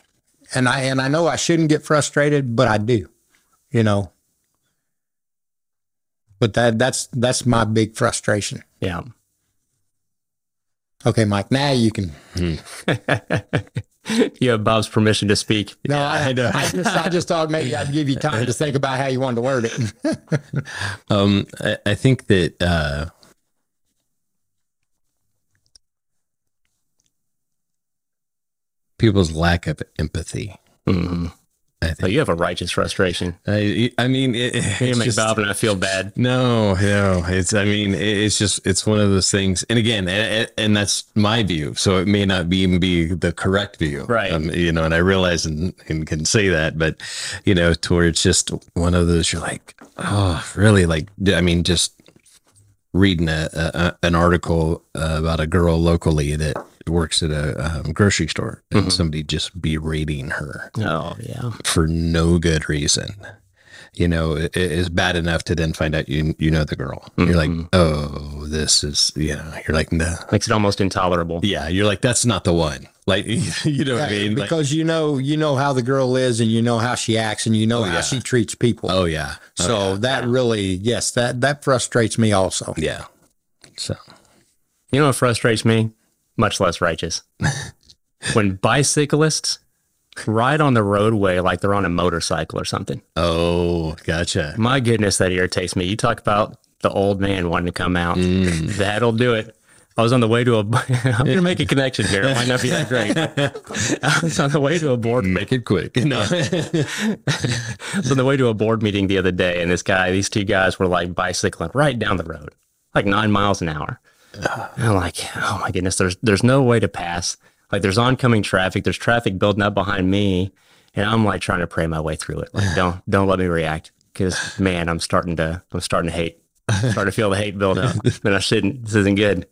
and I and I know I shouldn't get frustrated, but I do, you know. But that that's that's my big frustration. Yeah. Okay, Mike, now you can. Hmm. you have Bob's permission to speak. No, I, I, just I just thought maybe I'd give you time to think about how you wanted to word it. Um, I, I think that uh, people's lack of empathy. hmm I think. you have a righteous frustration. I, I mean, it, You it's make just- Bob and I feel bad. no, no. It's. I mean, it- it's just. It's one of those things. And again, and, and that's my view. So it may not be even be the correct view, Right. Um, you know, and I realize and, and can say that, but you know, to where it's just one of those. You're like, oh, really? Like, I mean, just reading a, a an article uh, about a girl locally that works at a um, grocery store and somebody just berating her Oh, yeah. for no good reason. You know, it, it is bad enough to then find out you you know the girl. You're like, oh, this is you know. You're like, no, Makes it almost intolerable. yeah. You're like, that's not the one. Like, you know what I mean? Like, because you know you know how the girl is, and you know how she acts, and you know how yeah. she treats people. oh yeah, oh, so that really, yes, that that frustrates me also. yeah. So You know what frustrates me? Much less righteous. when bicyclists ride on the roadway like they're on a motorcycle or something. oh, gotcha. My goodness, that irritates me. You talk about the old man wanting to come out. Mm. That'll do it. I was on the way to a. I'm to make a connection here. It might not be that great. I was on the way to a board. Make it quick. No. I was on the way to a board meeting the other day, and this guy, these two guys were like bicycling right down the road, like nine miles an hour. I'm like, oh my goodness, there's there's no way to pass. Like there's oncoming traffic, there's traffic building up behind me, and I'm like trying to pray my way through it. Like don't don't let me react, because man, I'm starting to I'm starting to hate, starting to feel the hate build up, and I shouldn't. This isn't good.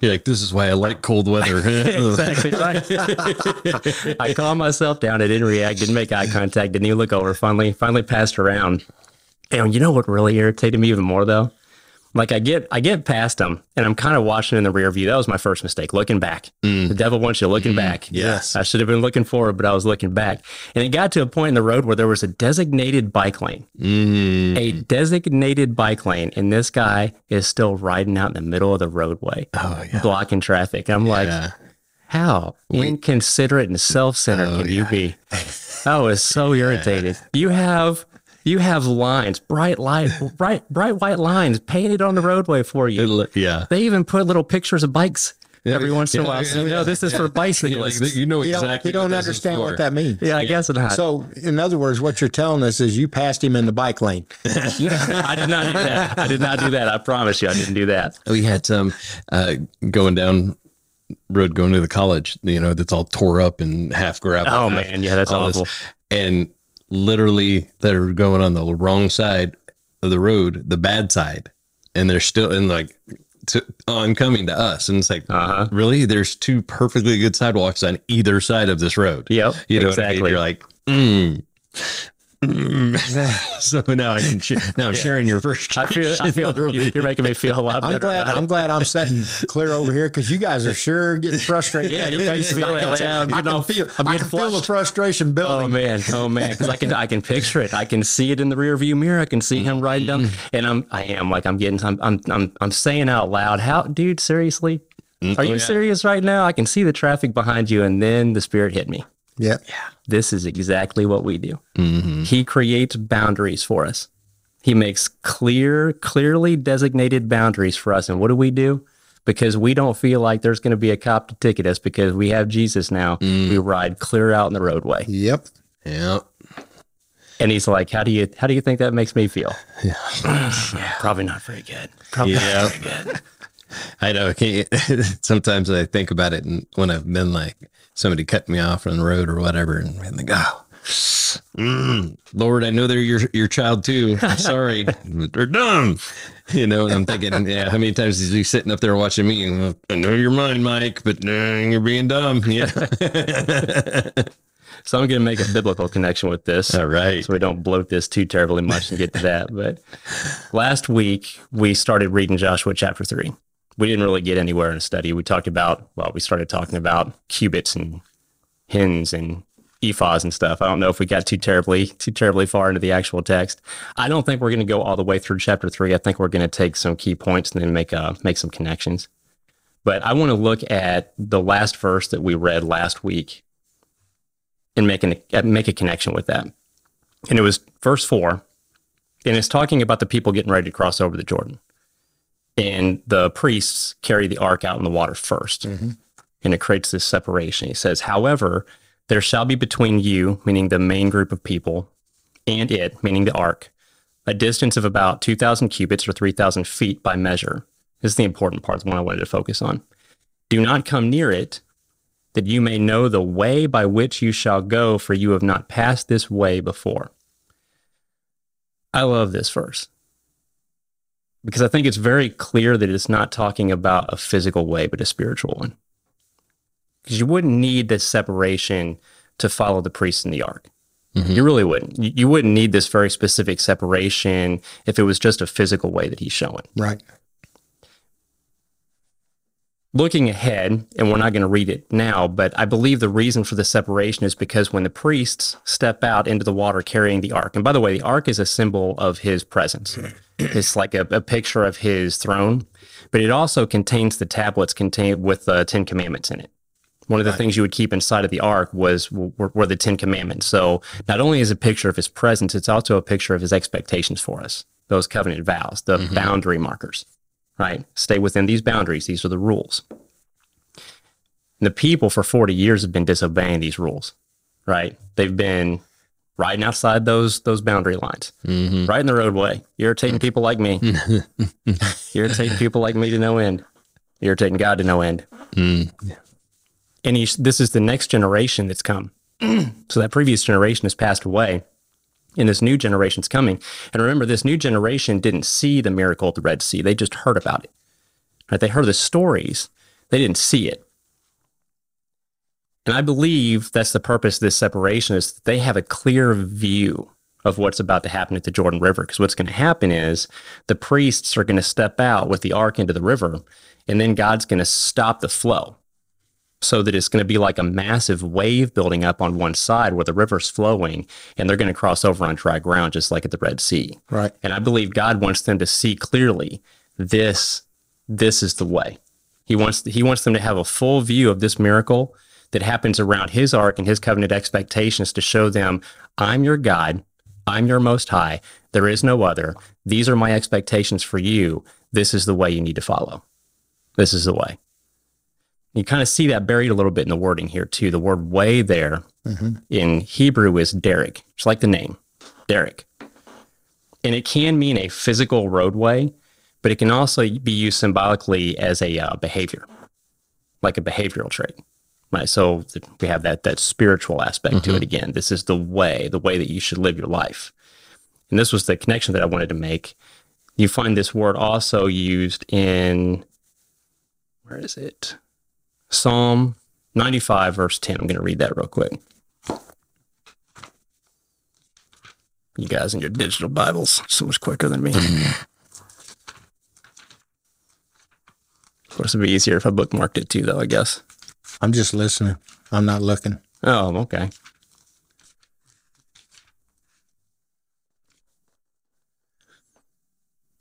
You're like, this is why I like cold weather. exactly right. I calmed myself down. I didn't react. Didn't make eye contact. Didn't even look over. Finally, finally passed around. And you know what really irritated me even more though? Like I get, I get past them, and I'm kind of watching in the rear view. That was my first mistake, looking back. The devil wants you looking back. yes. I should have been looking forward, but I was looking back. And it got to a point in the road where there was a designated bike lane, Mm. a designated bike lane, and this guy is still riding out in the middle of the roadway, Oh yeah. blocking traffic. I'm like, Yeah. how inconsiderate and self-centered Oh, can you be? I was so irritated. You have you have lines, bright light, bright bright white lines painted on the roadway for you. li- yeah. They even put little pictures of bikes every once in a while. So, yeah, you know, this is for Yeah, bicyclists. like, you know You exactly. don't, you don't what understand what that means. Yeah, I guess not. So, in other words, what you're telling us is you passed him in the bike lane. I did not do that. I did not do that. I promise you, I didn't do that. we had some uh, going down road going to the college you know that's all tore up and half gravel Oh man, yeah, that's all this. awful. and literally they're going on the wrong side of the road the bad side and they're still in like to, oncoming to us and it's like Uh-huh. really there's two perfectly good sidewalks on either side of this road Yep, you know what I mean? exactly. you're like mm. So now I can sh- now I'm sharing your first I feel, I feel you're making me feel a lot I'm glad. I'm glad I'm sitting clear over here because you guys are sure getting frustrated. Yeah, you guys feel it. Um, yeah, I'm I getting can feel. I'm I can feel the frustration Oh man, oh man, because I can I can picture it. I can see it in the rear view mirror. I can see him riding down, mm-hmm. and I'm I am like I'm getting I'm I'm I'm, I'm saying out loud, how dude, seriously, Are you mm-hmm. serious right now? I can see the traffic behind you, and then the spirit hit me. Yeah. This is exactly what we do. Mm-hmm. He creates boundaries for us. He makes clear, clearly designated boundaries for us. And what do we do? Because we don't feel like there's going to be a cop to ticket us because we have Jesus now. Mm. We ride clear out in the roadway. Yep. Yep. And he's like, How do you how do you think that makes me feel? Yeah. Probably not very good. Probably Yeah. not very good. I know. Can sometimes I think about it, and when I've been like somebody cut me off on the road or whatever, and I think, oh, mm, Lord, I know they're your your child too. I'm sorry, they're dumb. You know, and I'm thinking, yeah, how many times is he sitting up there watching me? And, I know you're mine, Mike, but uh, you're being dumb. Yeah. So I'm going to make a biblical connection with this. All right. So we don't bloat this too terribly much and get to that. But last week we started reading Joshua chapter three. We didn't really get anywhere in a study. We talked about, well, we started talking about cubits and hens and ephods and stuff. I don't know if we got too terribly, too terribly far into the actual text. I don't think we're going to go all the way through chapter three. I think we're going to take some key points and then make uh, make some connections. But I want to look at the last verse that we read last week and make an, uh, make a connection with that. And it was verse four, and it's talking about the people getting ready to cross over the Jordan, and the priests carry the ark out in the water 1st mm-hmm. and it creates this separation. He says, "However, there shall be between you, meaning the main group of people, and it, meaning the ark, a distance of about two thousand cubits or three thousand feet by measure." This is the important part, the one I wanted to focus on. Do not come near it, that you may know the way by which you shall go, for you have not passed this way before. I love this verse because I think it's very clear that it's not talking about a physical way, but a spiritual one. Because you wouldn't need this separation to follow the priest in the ark. Mm-hmm. You really wouldn't. You, you wouldn't need this very specific separation if it was just a physical way that he's showing Right. Looking ahead, and we're not going to read it now, but I believe the reason for the separation is because when the priests step out into the water carrying the ark, and by the way, the ark is a symbol of his presence. It's like a, a picture of his throne, but it also contains the tablets contained with the Ten Commandments in it. One of the things you would keep inside of the ark was were, were the Ten Commandments. So not only is it a picture of his presence, it's also a picture of his expectations for us. Those covenant vows, the mm-hmm. boundary markers right? Stay within these boundaries. These are the rules. And the people for 40 years have been disobeying these rules, right? They've been riding outside those those boundary lines, mm-hmm. right in the roadway, irritating people like me, irritating people like me to no end, irritating God to no end. Mm. And he's, this is the next generation that's come. so that previous generation has passed away and this new generation's coming. And remember, this new generation didn't see the miracle at the Red Sea; they just heard about it. Right? They heard the stories; they didn't see it. And I believe that's the purpose of this separation: is that they have a clear view of what's about to happen at the Jordan River. Because what's going to happen is the priests are going to step out with the ark into the river, and then God's going to stop the flow so that it's going to be like a massive wave building up on one side where the river's flowing and they're going to cross over on dry ground just like at the Red Sea. Right. And I believe God wants them to see clearly this this is the way. He wants he wants them to have a full view of this miracle that happens around his ark and his covenant expectations to show them I'm your God, I'm your most high, there is no other. These are my expectations for you. This is the way you need to follow. This is the way. You kind of see that buried a little bit in the wording here too. The word way there in Hebrew is derek, just like the name, Derek. And it can mean a physical roadway, but it can also be used symbolically as a uh, behavior, like a behavioral trait. Right. So we have that that spiritual aspect to it again. This is the way, the way that you should live your life. And this was the connection that I wanted to make. You find this word also used in where is it? Psalm 95, verse 10. I'm going to read that real quick. You guys in your digital Bibles, so much quicker than me. of course, it'd be easier if I bookmarked it too, though, I guess. I'm just listening. I'm not looking. Oh, okay.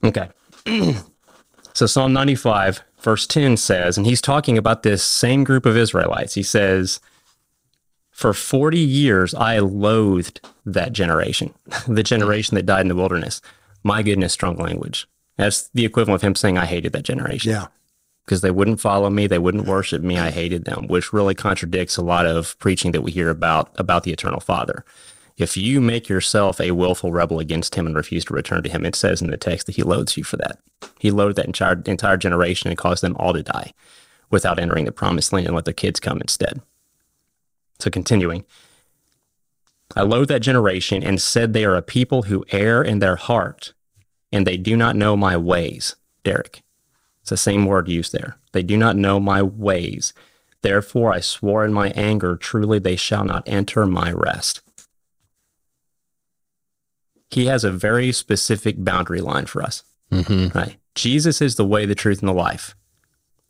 Okay. so Psalm 95, verse 10 says, and he's talking about this same group of Israelites. He says, For 40 years I loathed that generation, the generation that died in the wilderness. My goodness, strong language. That's the equivalent of him saying, I hated that generation Yeah. because they wouldn't follow me, they wouldn't worship me. I hated them, which really contradicts a lot of preaching that we hear about about the eternal Father. If you make yourself a willful rebel against him and refuse to return to him, it says in the text that he loathes you for that. He loathed that entire entire generation and caused them all to die without entering the promised land and let their kids come instead. So continuing. I loathe that generation and said they are a people who err in their heart and they do not know my ways. Derek. It's the same word used there. They do not know my ways. Therefore, I swore in my anger, truly they shall not enter my rest. He has a very specific boundary line for us, Mm-hmm. right? Jesus is the way, the truth, and the life.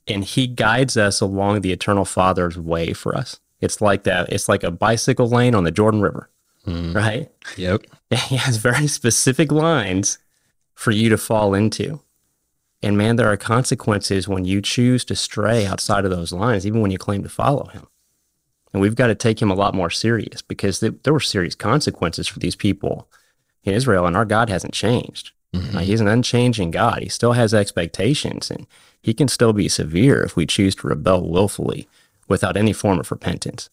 And he guides us along the eternal Father's way for us. It's like that. It's like a bicycle lane on the Jordan River, right? Yep. he has very specific lines for you to fall into. And man, there are consequences when you choose to stray outside of those lines, even when you claim to follow him. And we've got to take him a lot more serious because th- there were serious consequences for these people Israel, and our God hasn't changed. Uh, he's an unchanging God. He still has expectations, and he can still be severe if we choose to rebel willfully without any form of repentance.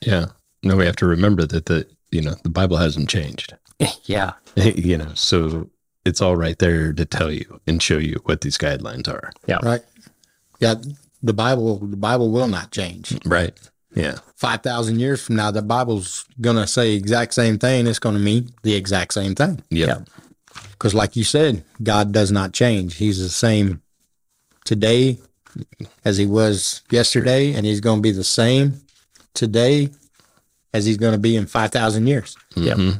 Yeah. No, we have to remember that the you know the Bible hasn't changed. yeah, you know, so it's all right there to tell you and show you what these guidelines are. yeah, Right. Yeah. The Bible, the Bible will not change. Right. Yeah. 5,000 years from now, the Bible's going to say exact same thing. It's going to mean the exact same thing. Yeah. Because, like you said, God does not change. He's the same today as he was yesterday, and he's going to be the same today as he's going to be in 5,000 years. Yep. Mm-hmm.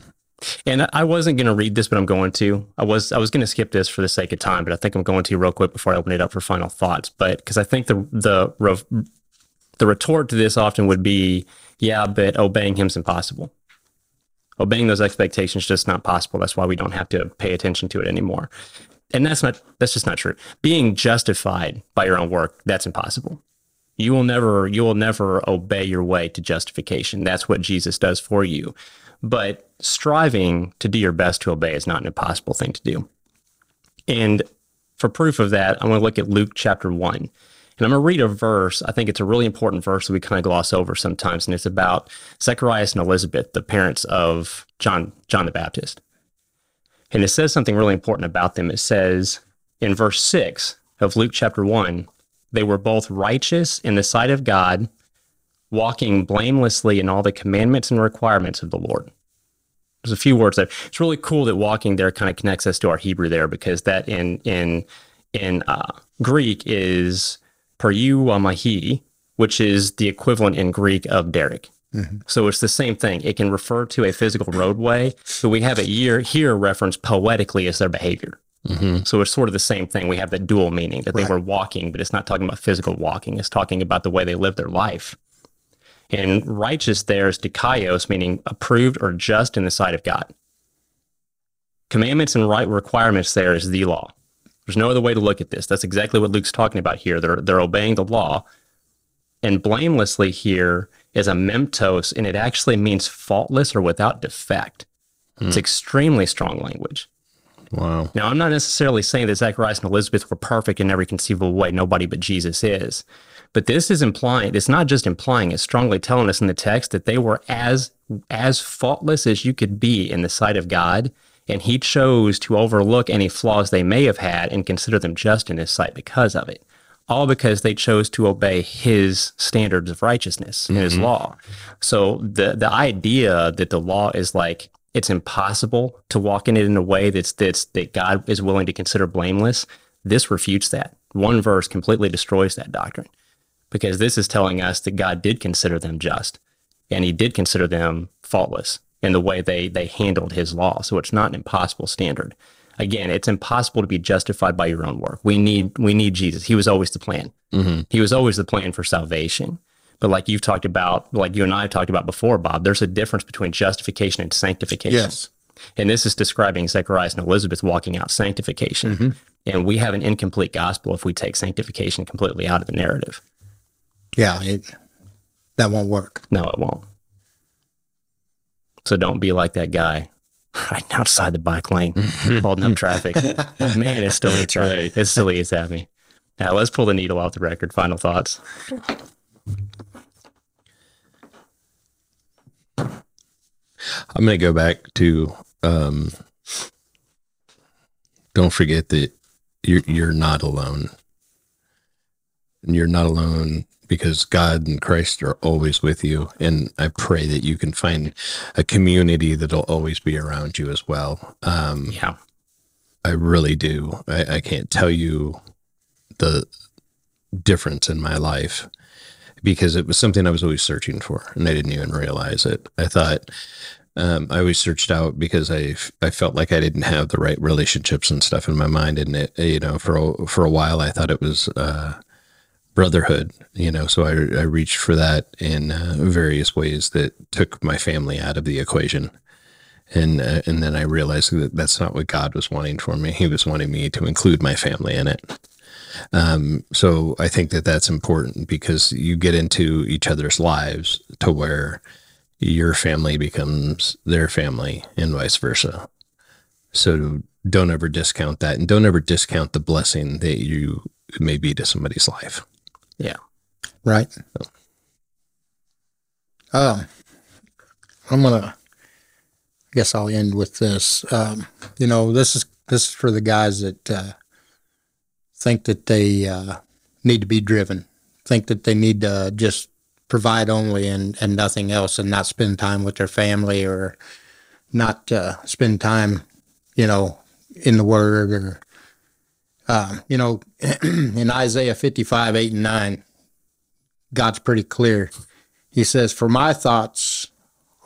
And I- I wasn't going to read this, but I'm going to. I was I was going to skip this for the sake of time, but I think I'm going to real quick before I open it up for final thoughts. But because I think the the re- the retort to this often would be, yeah, but obeying him's impossible. Obeying those expectations is just not possible. That's why we don't have to pay attention to it anymore. And that's not that's just not true. Being justified by your own work, that's impossible. You will never you will never obey your way to justification. That's what Jesus does for you. But striving to do your best to obey is not an impossible thing to do. And for proof of that, I'm going to look at Luke chapter 1. And I'm going to read a verse. I think it's a really important verse that we kind of gloss over sometimes. And it's about Zacharias and Elizabeth, the parents of John, John the Baptist. And it says something really important about them. It says in verse 6 of Luke chapter 1 they were both righteous in the sight of God, walking blamelessly in all the commandments and requirements of the Lord. There's a few words there. It's really cool that walking there kind of connects us to our Hebrew there because that in in in uh, Greek is poreuomai, which is the equivalent in Greek of derek. Mm-hmm. So it's the same thing. It can refer to a physical roadway, but we have it here, here referenced poetically as their behavior. Mm-hmm. So it's sort of the same thing. We have that dual meaning that they were walking, but it's not talking about physical walking. It's talking about the way they live their life. And righteous there is dikaios, meaning approved or just in the sight of God. Commandments and right requirements there is the law. There's no other way to look at this. That's exactly what Luke's talking about here. They're they're obeying the law. And blamelessly here is amemptos, and it actually means faultless or without defect. It's hmm. extremely strong language. Wow. Now, I'm not necessarily saying that Zacharias and Elizabeth were perfect in every conceivable way. Nobody but Jesus is. But this is implying, it's not just implying, it's strongly telling us in the text that they were as as faultless as you could be in the sight of God. And he chose to overlook any flaws they may have had and consider them just in his sight because of it. All because they chose to obey his standards of righteousness and his mm-hmm. law. So the the idea that the law is like it's impossible to walk in it in a way that's that's that God is willing to consider blameless. This refutes that. One verse completely destroys that doctrine because this is telling us that God did consider them just and he did consider them faultless in the way they they handled his law. So it's not an impossible standard. Again, it's impossible to be justified by your own work. We need we need Jesus. He was always the plan. Mm-hmm. He was always the plan for salvation. But like you've talked about, like you and I have talked about before, Bob, there's a difference between justification and sanctification. Yes. And this is describing Zacharias and Elizabeth walking out sanctification. Mm-hmm. And we have an incomplete gospel if we take sanctification completely out of the narrative. Yeah, it, that won't work. No, it won't. So don't be like that guy right outside the bike lane, holding up traffic. Man, it still eats right. It still eats at me. Now let's pull the needle off the record. Final thoughts. I'm going to go back to um, don't forget that you're you're not alone. And you're not alone because God and Christ are always with you. And I pray that you can find a community that'll always be around you as well. Um, Yeah. I really do. I, I can't tell you the difference in my life because it was something I was always searching for and I didn't even realize it. I thought um, I always searched out because I, I felt like I didn't have the right relationships and stuff in my mind. And it, you know, for, a, for a while, I thought it was, uh, brotherhood, you know, so I, I reached for that in uh, various ways that took my family out of the equation and uh, and then I realized that that's not what God was wanting for me. He was wanting me to include my family in it. Um, so I think that that's important because you get into each other's lives to where your family becomes their family and vice versa. So don't ever discount that, and don't ever discount the blessing that you may be to somebody's life. Yeah. right? Um, I'm gonna. I guess I'll end with this. Um, you know, this is this is for the guys that uh, think that they uh, need to be driven, think that they need to just provide only and and nothing else, and not spend time with their family or not uh, spend time, you know, in the Word or. Um, you know, in Isaiah 55, 8 and 9, God's pretty clear. He says, For my thoughts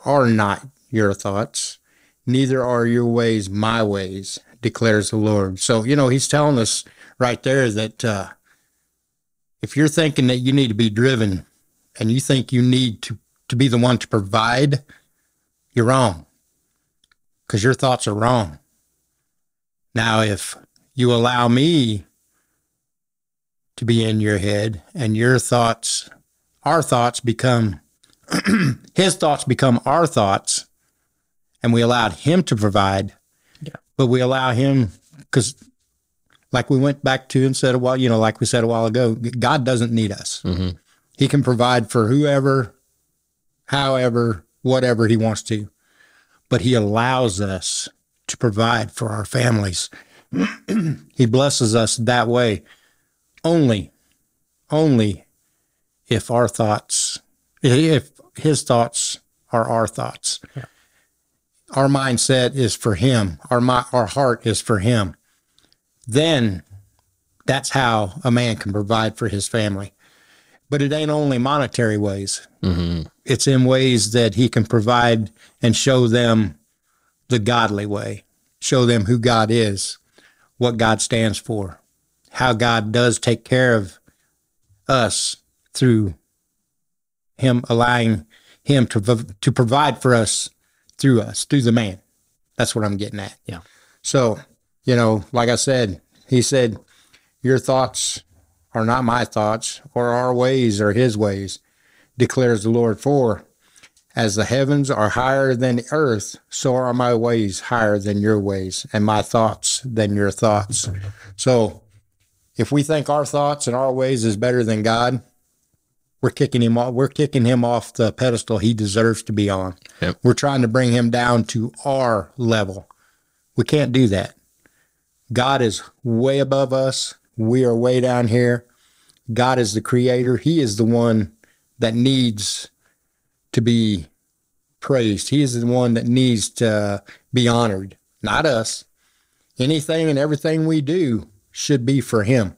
are not your thoughts, neither are your ways my ways, declares the Lord. So, you know, he's telling us right there that uh, if you're thinking that you need to be driven and you think you need to, to be the one to provide, you're wrong because your thoughts are wrong. Now, if you allow me to be in your head and your thoughts our thoughts become his thoughts become our thoughts and we allowed him to provide. Yeah. but we allow him because like we went back to and said a while you know like we said a while ago god doesn't need us. Mm-hmm. He can provide for whoever however whatever he wants to. But he allows us to provide for our families he blesses us that way. Only only if our thoughts if his thoughts are our thoughts. Our mindset is for him. Our mi- our heart is for him. Then that's how a man can provide for his family. But it ain't only monetary ways. Mm-hmm. It's in ways that he can provide and show them the godly way. Show them who god is what god stands for how god does take care of us through him allowing him to to provide for us through us through the man that's what i'm getting at Yeah. so you know like i said he said your thoughts are not my thoughts or our ways are his ways declares the lord for as the heavens are higher than the earth so are my ways higher than your ways and my thoughts than your thoughts so if we think our thoughts and our ways is better than God, we're kicking him off. We're kicking him off the pedestal he deserves to be on. Yep. We're trying to bring him down to our level. We can't do that. God is way above us. We are way down here. God is the creator. He is the one that needs to be praised. He is the one that needs to be honored, not us. Anything and everything we do should be for him,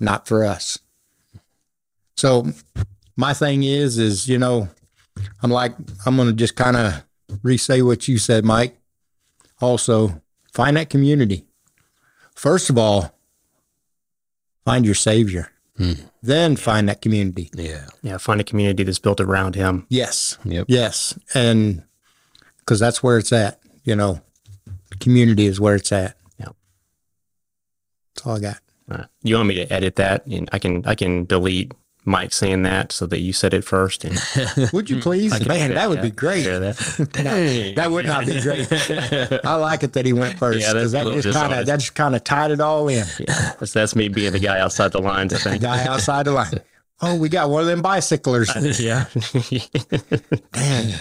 not for us. So my thing is, is, you know, I'm like, I'm going to just kind of re-say what you said, Mike. Also, find that community. First of all, find your savior. Then find that community. Yeah. Yeah. Find a community that's built around him. Yes. Yep. Yes. And because that's where it's at, you know, community is where it's at. Yeah. That's all I got. Uh, you want me to edit that, and I can I can delete Mike saying that so that you said it first. And Would you mm-hmm. please? Man, that would be great. share that. That would not be great. I like it that he went first Yeah, that's because a that little just kind of that just kind of tied it all in. That's, that's me being the guy outside the lines. I think. Guy outside the line. Oh, we got one of them bicyclers. yeah. Man,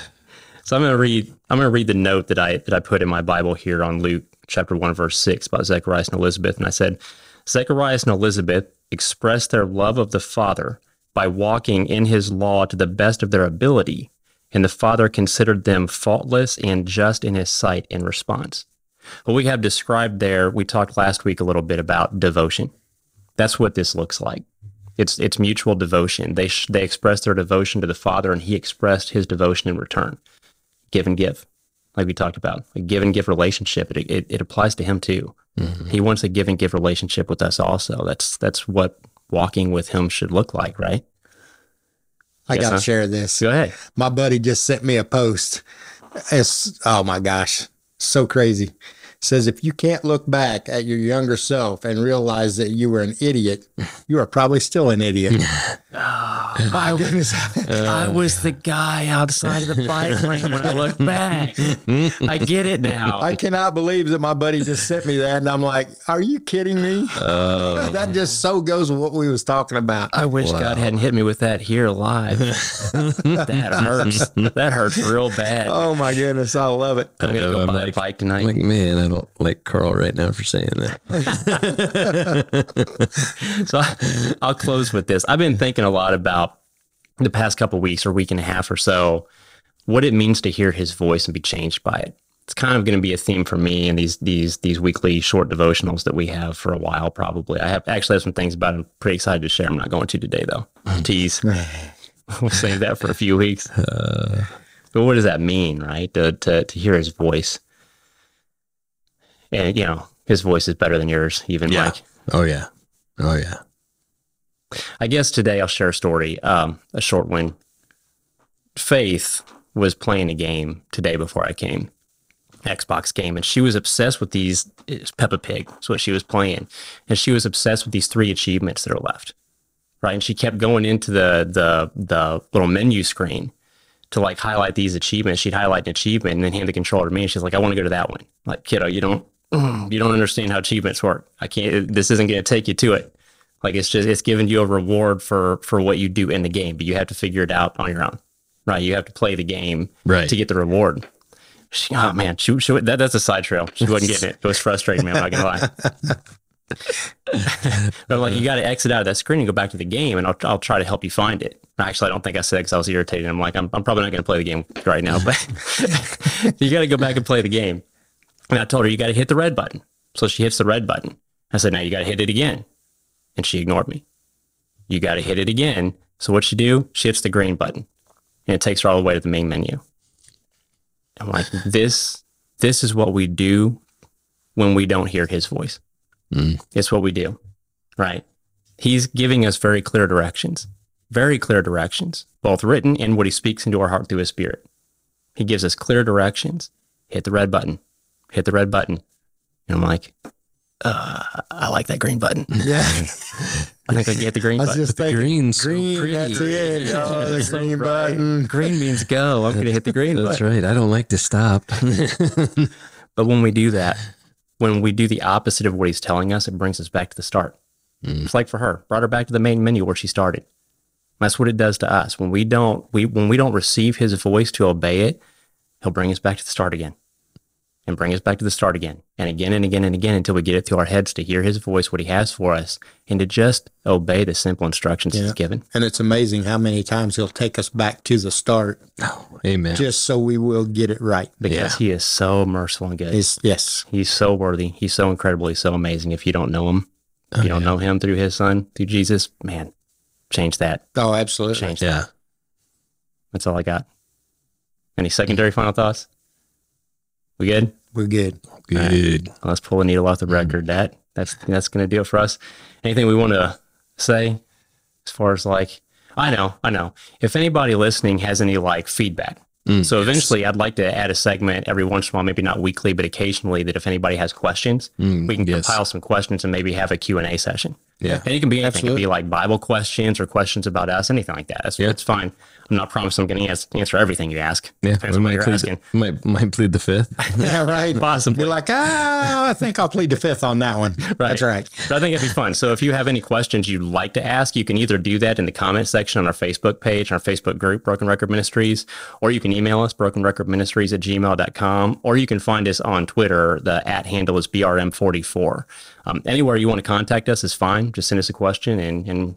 So I'm gonna read. I'm gonna read the note that I that I put in my Bible here on Luke chapter one verse six about Zacharias and Elizabeth, and I said, Zacharias and Elizabeth expressed their love of the Father by walking in His law to the best of their ability, and the Father considered them faultless and just in His sight in response. What we have described there, we talked last week a little bit about devotion. That's what this looks like. It's it's mutual devotion. They sh- they expressed their devotion to the Father, and He expressed His devotion in return give and give, like we talked about, a give and give relationship. It, it, it applies to him too. Mm-hmm. He wants a give and give relationship with us also. That's that's what walking with him should look like, right? I Yes, got to huh? share this. Go ahead. My buddy just sent me a post. It's oh my gosh, so crazy. Says if you can't look back at your younger self and realize that you were an idiot, you are probably still an idiot. oh, I, uh, I was the guy outside of the bike lane when I look back. I get it now. I cannot believe that my buddy just sent me that, and I'm like, "Are you kidding me?" Oh. that just so goes with what we was talking about. I wish God hadn't hit me with that here live. that hurts. That hurts real bad. Oh my goodness, I love it. I'm gonna go I'm buy a bike tonight. Like, man, Like Carl right now for saying that. so I- I'll close with this. I've been thinking a lot about the past couple weeks or week and a half or so, what it means to hear his voice and be changed by it. It's kind of going to be a theme for me and these these these weekly short devotionals that we have for a while. Probably, I have actually have some things about it. I'm pretty excited to share. I'm not going to today though. Tease. we'll save that for a few weeks. Uh. but what does that mean, right? To, to to hear his voice, and you know, his voice is better than yours, even Yeah. Mike. Oh yeah. Oh yeah. I guess today I'll share a story, um, a short one. Faith was playing a game today before I came, Xbox game, and she was obsessed with these. It's Peppa Pig. That's what she was playing, and she was obsessed with these three achievements that are left, right? And she kept going into the the the little menu screen to like highlight these achievements. She'd highlight an achievement and then hand the controller to me, and she's like, "I want to go to that one." Like, kiddo, you don't Mm, you don't understand how achievements work. I can't. This isn't going to take you to it. Like it's just it's giving you a reward for for what you do in the game, but you have to figure it out on your own, right? You have to play the game Right. to get the reward. She, oh man, she, she, that, that's a side trail. She wasn't getting it. It was frustrating me. I'm not gonna lie. but I'm like, you got to exit out of that screen and go back to the game, and I'll, I'll try to help you find it. Actually, I don't think I said because I was irritated. I'm like, I'm, I'm probably not going to play the game right now, but you got to go back and play the game. And I told her, you got to hit the red button. So she hits the red button. I said, now you got to hit it again. And she ignored me. You got to hit it again. So what she do? She hits the green button and it takes her all the way to the main menu. I'm like, this, this is what we do when we don't hear his voice. Hmm. It's what we do, right? He's giving us very clear directions, very clear directions, both written and what he speaks into our heart through his spirit. He gives us clear directions. Hit the red button. Hit the red button. And I'm like, uh, I like that green button. Yeah, I think I can hit the green I was button. just thinking, Green, so green, pretty. that's it. Oh, the So green bright. button. Green means go. I'm going to hit the green That's button. right. I don't like to stop. But when we do that, when we do the opposite of what he's telling us, it brings us back to the start. It's like for her, brought her back to the main menu where she started. That's what it does to us. When we don't we when we don't receive his voice to obey it, he'll bring us back to the start again. And bring us back to the start again. And again and again and again until we get it through our heads to hear his voice, what he has for us, and to just obey the simple instructions he's given. And it's amazing how many times he'll take us back to the start Amen. just so we will get it right. Because he is so merciful and good. It's, yes. He's so worthy. He's so incredibly, so amazing. If you don't know him, if you don't oh, know him through his son, through Jesus, man, change that. Oh, absolutely. Change that. yeah. That's all I got. Any secondary final thoughts? We good? We're good. Good. Well, let's pull a needle off the record. Mm. That that's that's gonna do it for us. Anything we want to say as far as like I know, I know. If anybody listening has any like feedback, mm. so eventually, I'd like to add a segment every once in a while, maybe not weekly, but occasionally, that if anybody has questions, mm, we can yes. compile some questions and maybe have a Q and A session. Yeah. and it can be anything. It Absolutely. can be like Bible questions or questions about us, anything like that. That's, Yeah. It's fine. I'm not promising I'm going to answer everything you ask. Yeah, Depends we might you're plead, asking. the, might, might plead the fifth. Yeah, right. Possibly. You're like, ah, I think I'll plead the fifth on that one. Right. That's right. But I think it'd be fun. So if you have any questions you'd like to ask, you can either do that in the comment section on our Facebook page, our Facebook group, Broken Record Ministries, or you can email us, brokenrecordministries at gmail.com, or you can find us on Twitter. The at handle is BRM44. Um, anywhere you want to contact us is fine. Just send us a question and, and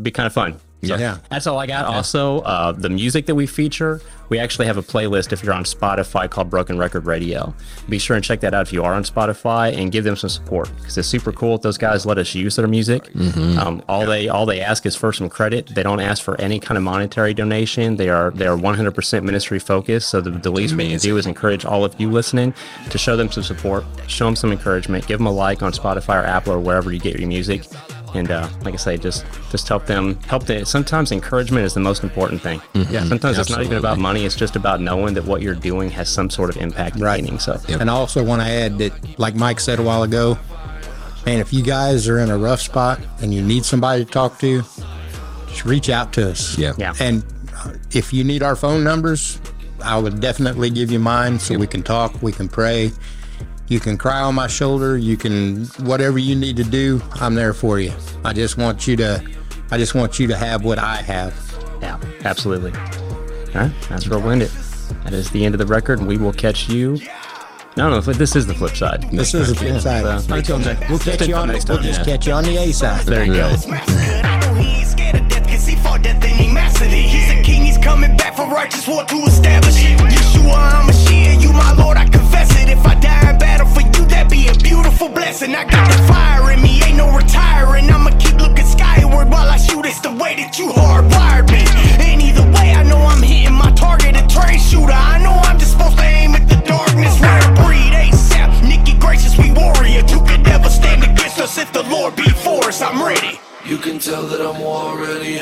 be kind of fun. So Yeah. That's all I got. Also, uh, the music that we feature, we actually have a playlist if you're on Spotify called Broken Record Radio. Be sure and check that out if you are on Spotify and give them some support because it's super cool if those guys let us use their music. Um, all they all they ask is for some credit. They don't ask for any kind of monetary donation. They are they are 100% ministry focused. So the, the least we can do is encourage all of you listening to show them some support, show them some encouragement, give them a like on Spotify or Apple or wherever you get your music and uh, like I say, just just help them help them. Sometimes encouragement is the most important thing. Yeah. Sometimes it's not even about money. It's just about knowing that what you're doing has some sort of impact and Right. meaning. So And I also want to add that, like Mike said a while ago, man, if you guys are in a rough spot and you need somebody to talk to, just reach out to us. Yeah. Yeah. And uh, if you need our phone numbers, I would definitely give you mine so we can talk, we can pray. You can cry on my shoulder. You can whatever you need to do. I'm there for you. I just want you to, I just want you to have what I have. yeah, absolutely. All right, that's where we'll end it. That is the end of the record, and we will catch you. No, no, this is the flip side. This is the flip side. So, until next, We'll catch you on. next time. We'll time. just catch you on the A side. There you go. I know he ain't scared of death cause he fought death and he mastered it. He's a king, he's coming back for righteous war to establish it. Yeshua, HaMashiach, you my lord, I confess beautiful blessing. I got the fire in me, ain't no retiring. I'ma keep looking skyward while I shoot. It's the way that you hardwired me. And either way, I know I'm hitting my target, a train shooter. I know I'm just supposed to aim at the darkness where I breed. ASAP, Nikki Gracious, we warrior. Who could never stand against us if the Lord be for us? I'm ready. You can tell that I'm war ready.